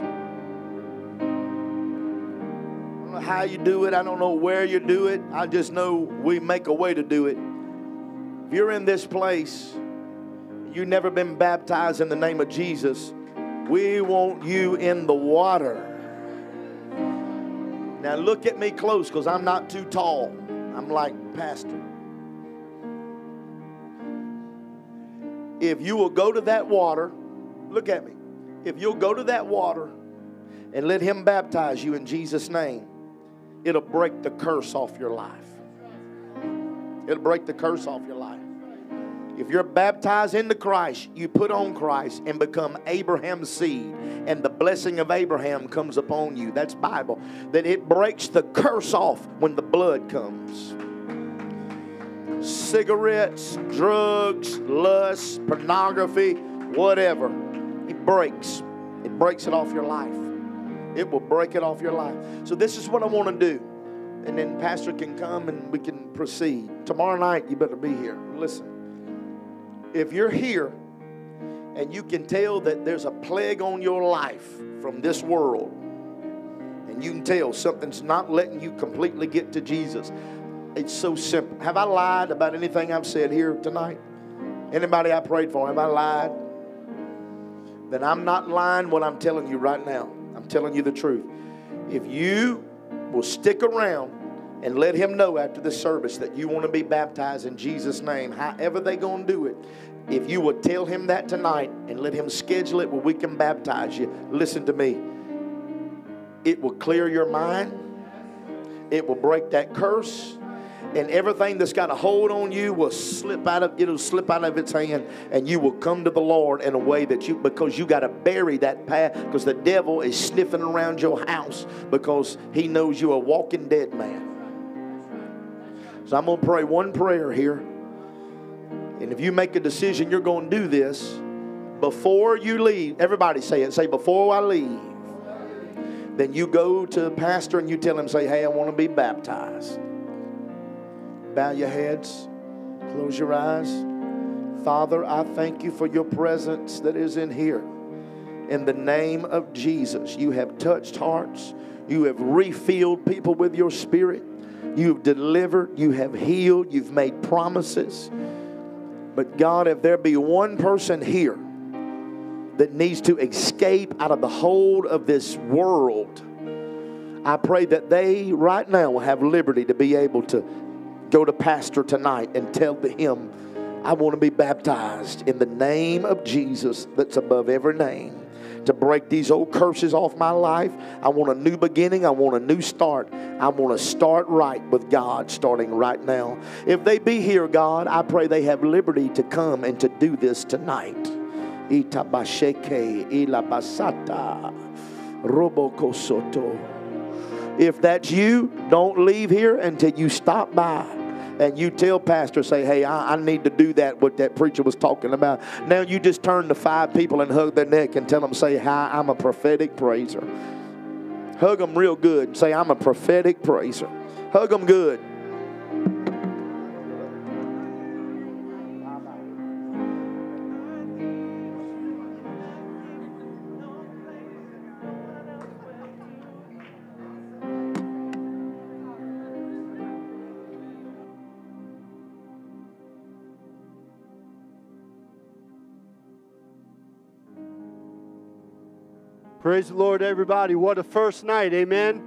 don't know how you do it, I don't know where you do it. I just know we make a way to do it. If you're in this place, you've never been baptized in the name of Jesus, we want you in the water. Now look at me close because I'm not too tall. I'm like Pastor. If you will go to that water, look at me. If you'll go to that water and let Him baptize you in Jesus' name, it'll break the curse off your life. It'll break the curse off your life. If you're baptized into Christ, you put on Christ and become Abraham's seed, and the blessing of Abraham comes upon you. That's Bible. That it breaks the curse off when the blood comes. Cigarettes, drugs, lust, pornography, whatever. It breaks. It breaks it off your life. It will break it off your life. So this is what I want to do. and then Pastor can come and we can proceed. Tomorrow night, you better be here. Listen, if you're here and you can tell that there's a plague on your life from this world, and you can tell something's not letting you completely get to Jesus, it's so simple. Have I lied about anything I've said here tonight? Anybody I prayed for, have I lied? Then I'm not lying what I'm telling you right now. I'm telling you the truth. If you will stick around and let him know after the service that you want to be baptized in Jesus' name, however they're going to do it, if you would tell him that tonight and let him schedule it where we can baptize you, listen to me. It will clear your mind. It will break that curse and everything that's got a hold on you will slip out of it'll slip out of its hand and you will come to the lord in a way that you because you got to bury that path because the devil is sniffing around your house because he knows you're a walking dead man. So i'm going to pray one prayer here. And if you make a decision you're going to do this before you leave. Everybody say it. Say before i leave. Then you go to pastor and you tell him say hey i want to be baptized Bow your heads, close your eyes. Father, I thank you for your presence that is in here. In the name of Jesus, you have touched hearts, you have refilled people with your spirit, you've delivered, you have healed, you've made promises. But God, if there be one person here that needs to escape out of the hold of this world, I pray that they right now will have liberty to be able to go to pastor tonight and tell him, I want to be baptized in the name of Jesus that's above every name. To break these old curses off my life. I want a new beginning. I want a new start. I want to start right with God starting right now. If they be here, God, I pray they have liberty to come and to do this tonight. Itabasheke ilabasata robokosoto. If that's you, don't leave here until you stop by and you tell pastor, say, hey, I, I, need to do that, what that preacher was talking about. Now you just turn to five people and hug their neck and tell them, say, hi, I'm a prophetic praiser. Hug them real good. Say, I'm a prophetic praiser. Hug them good. Praise the Lord, everybody. What a first night. Amen.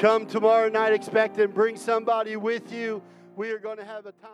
Come tomorrow night expecting, bring somebody with you. We are going to have a time.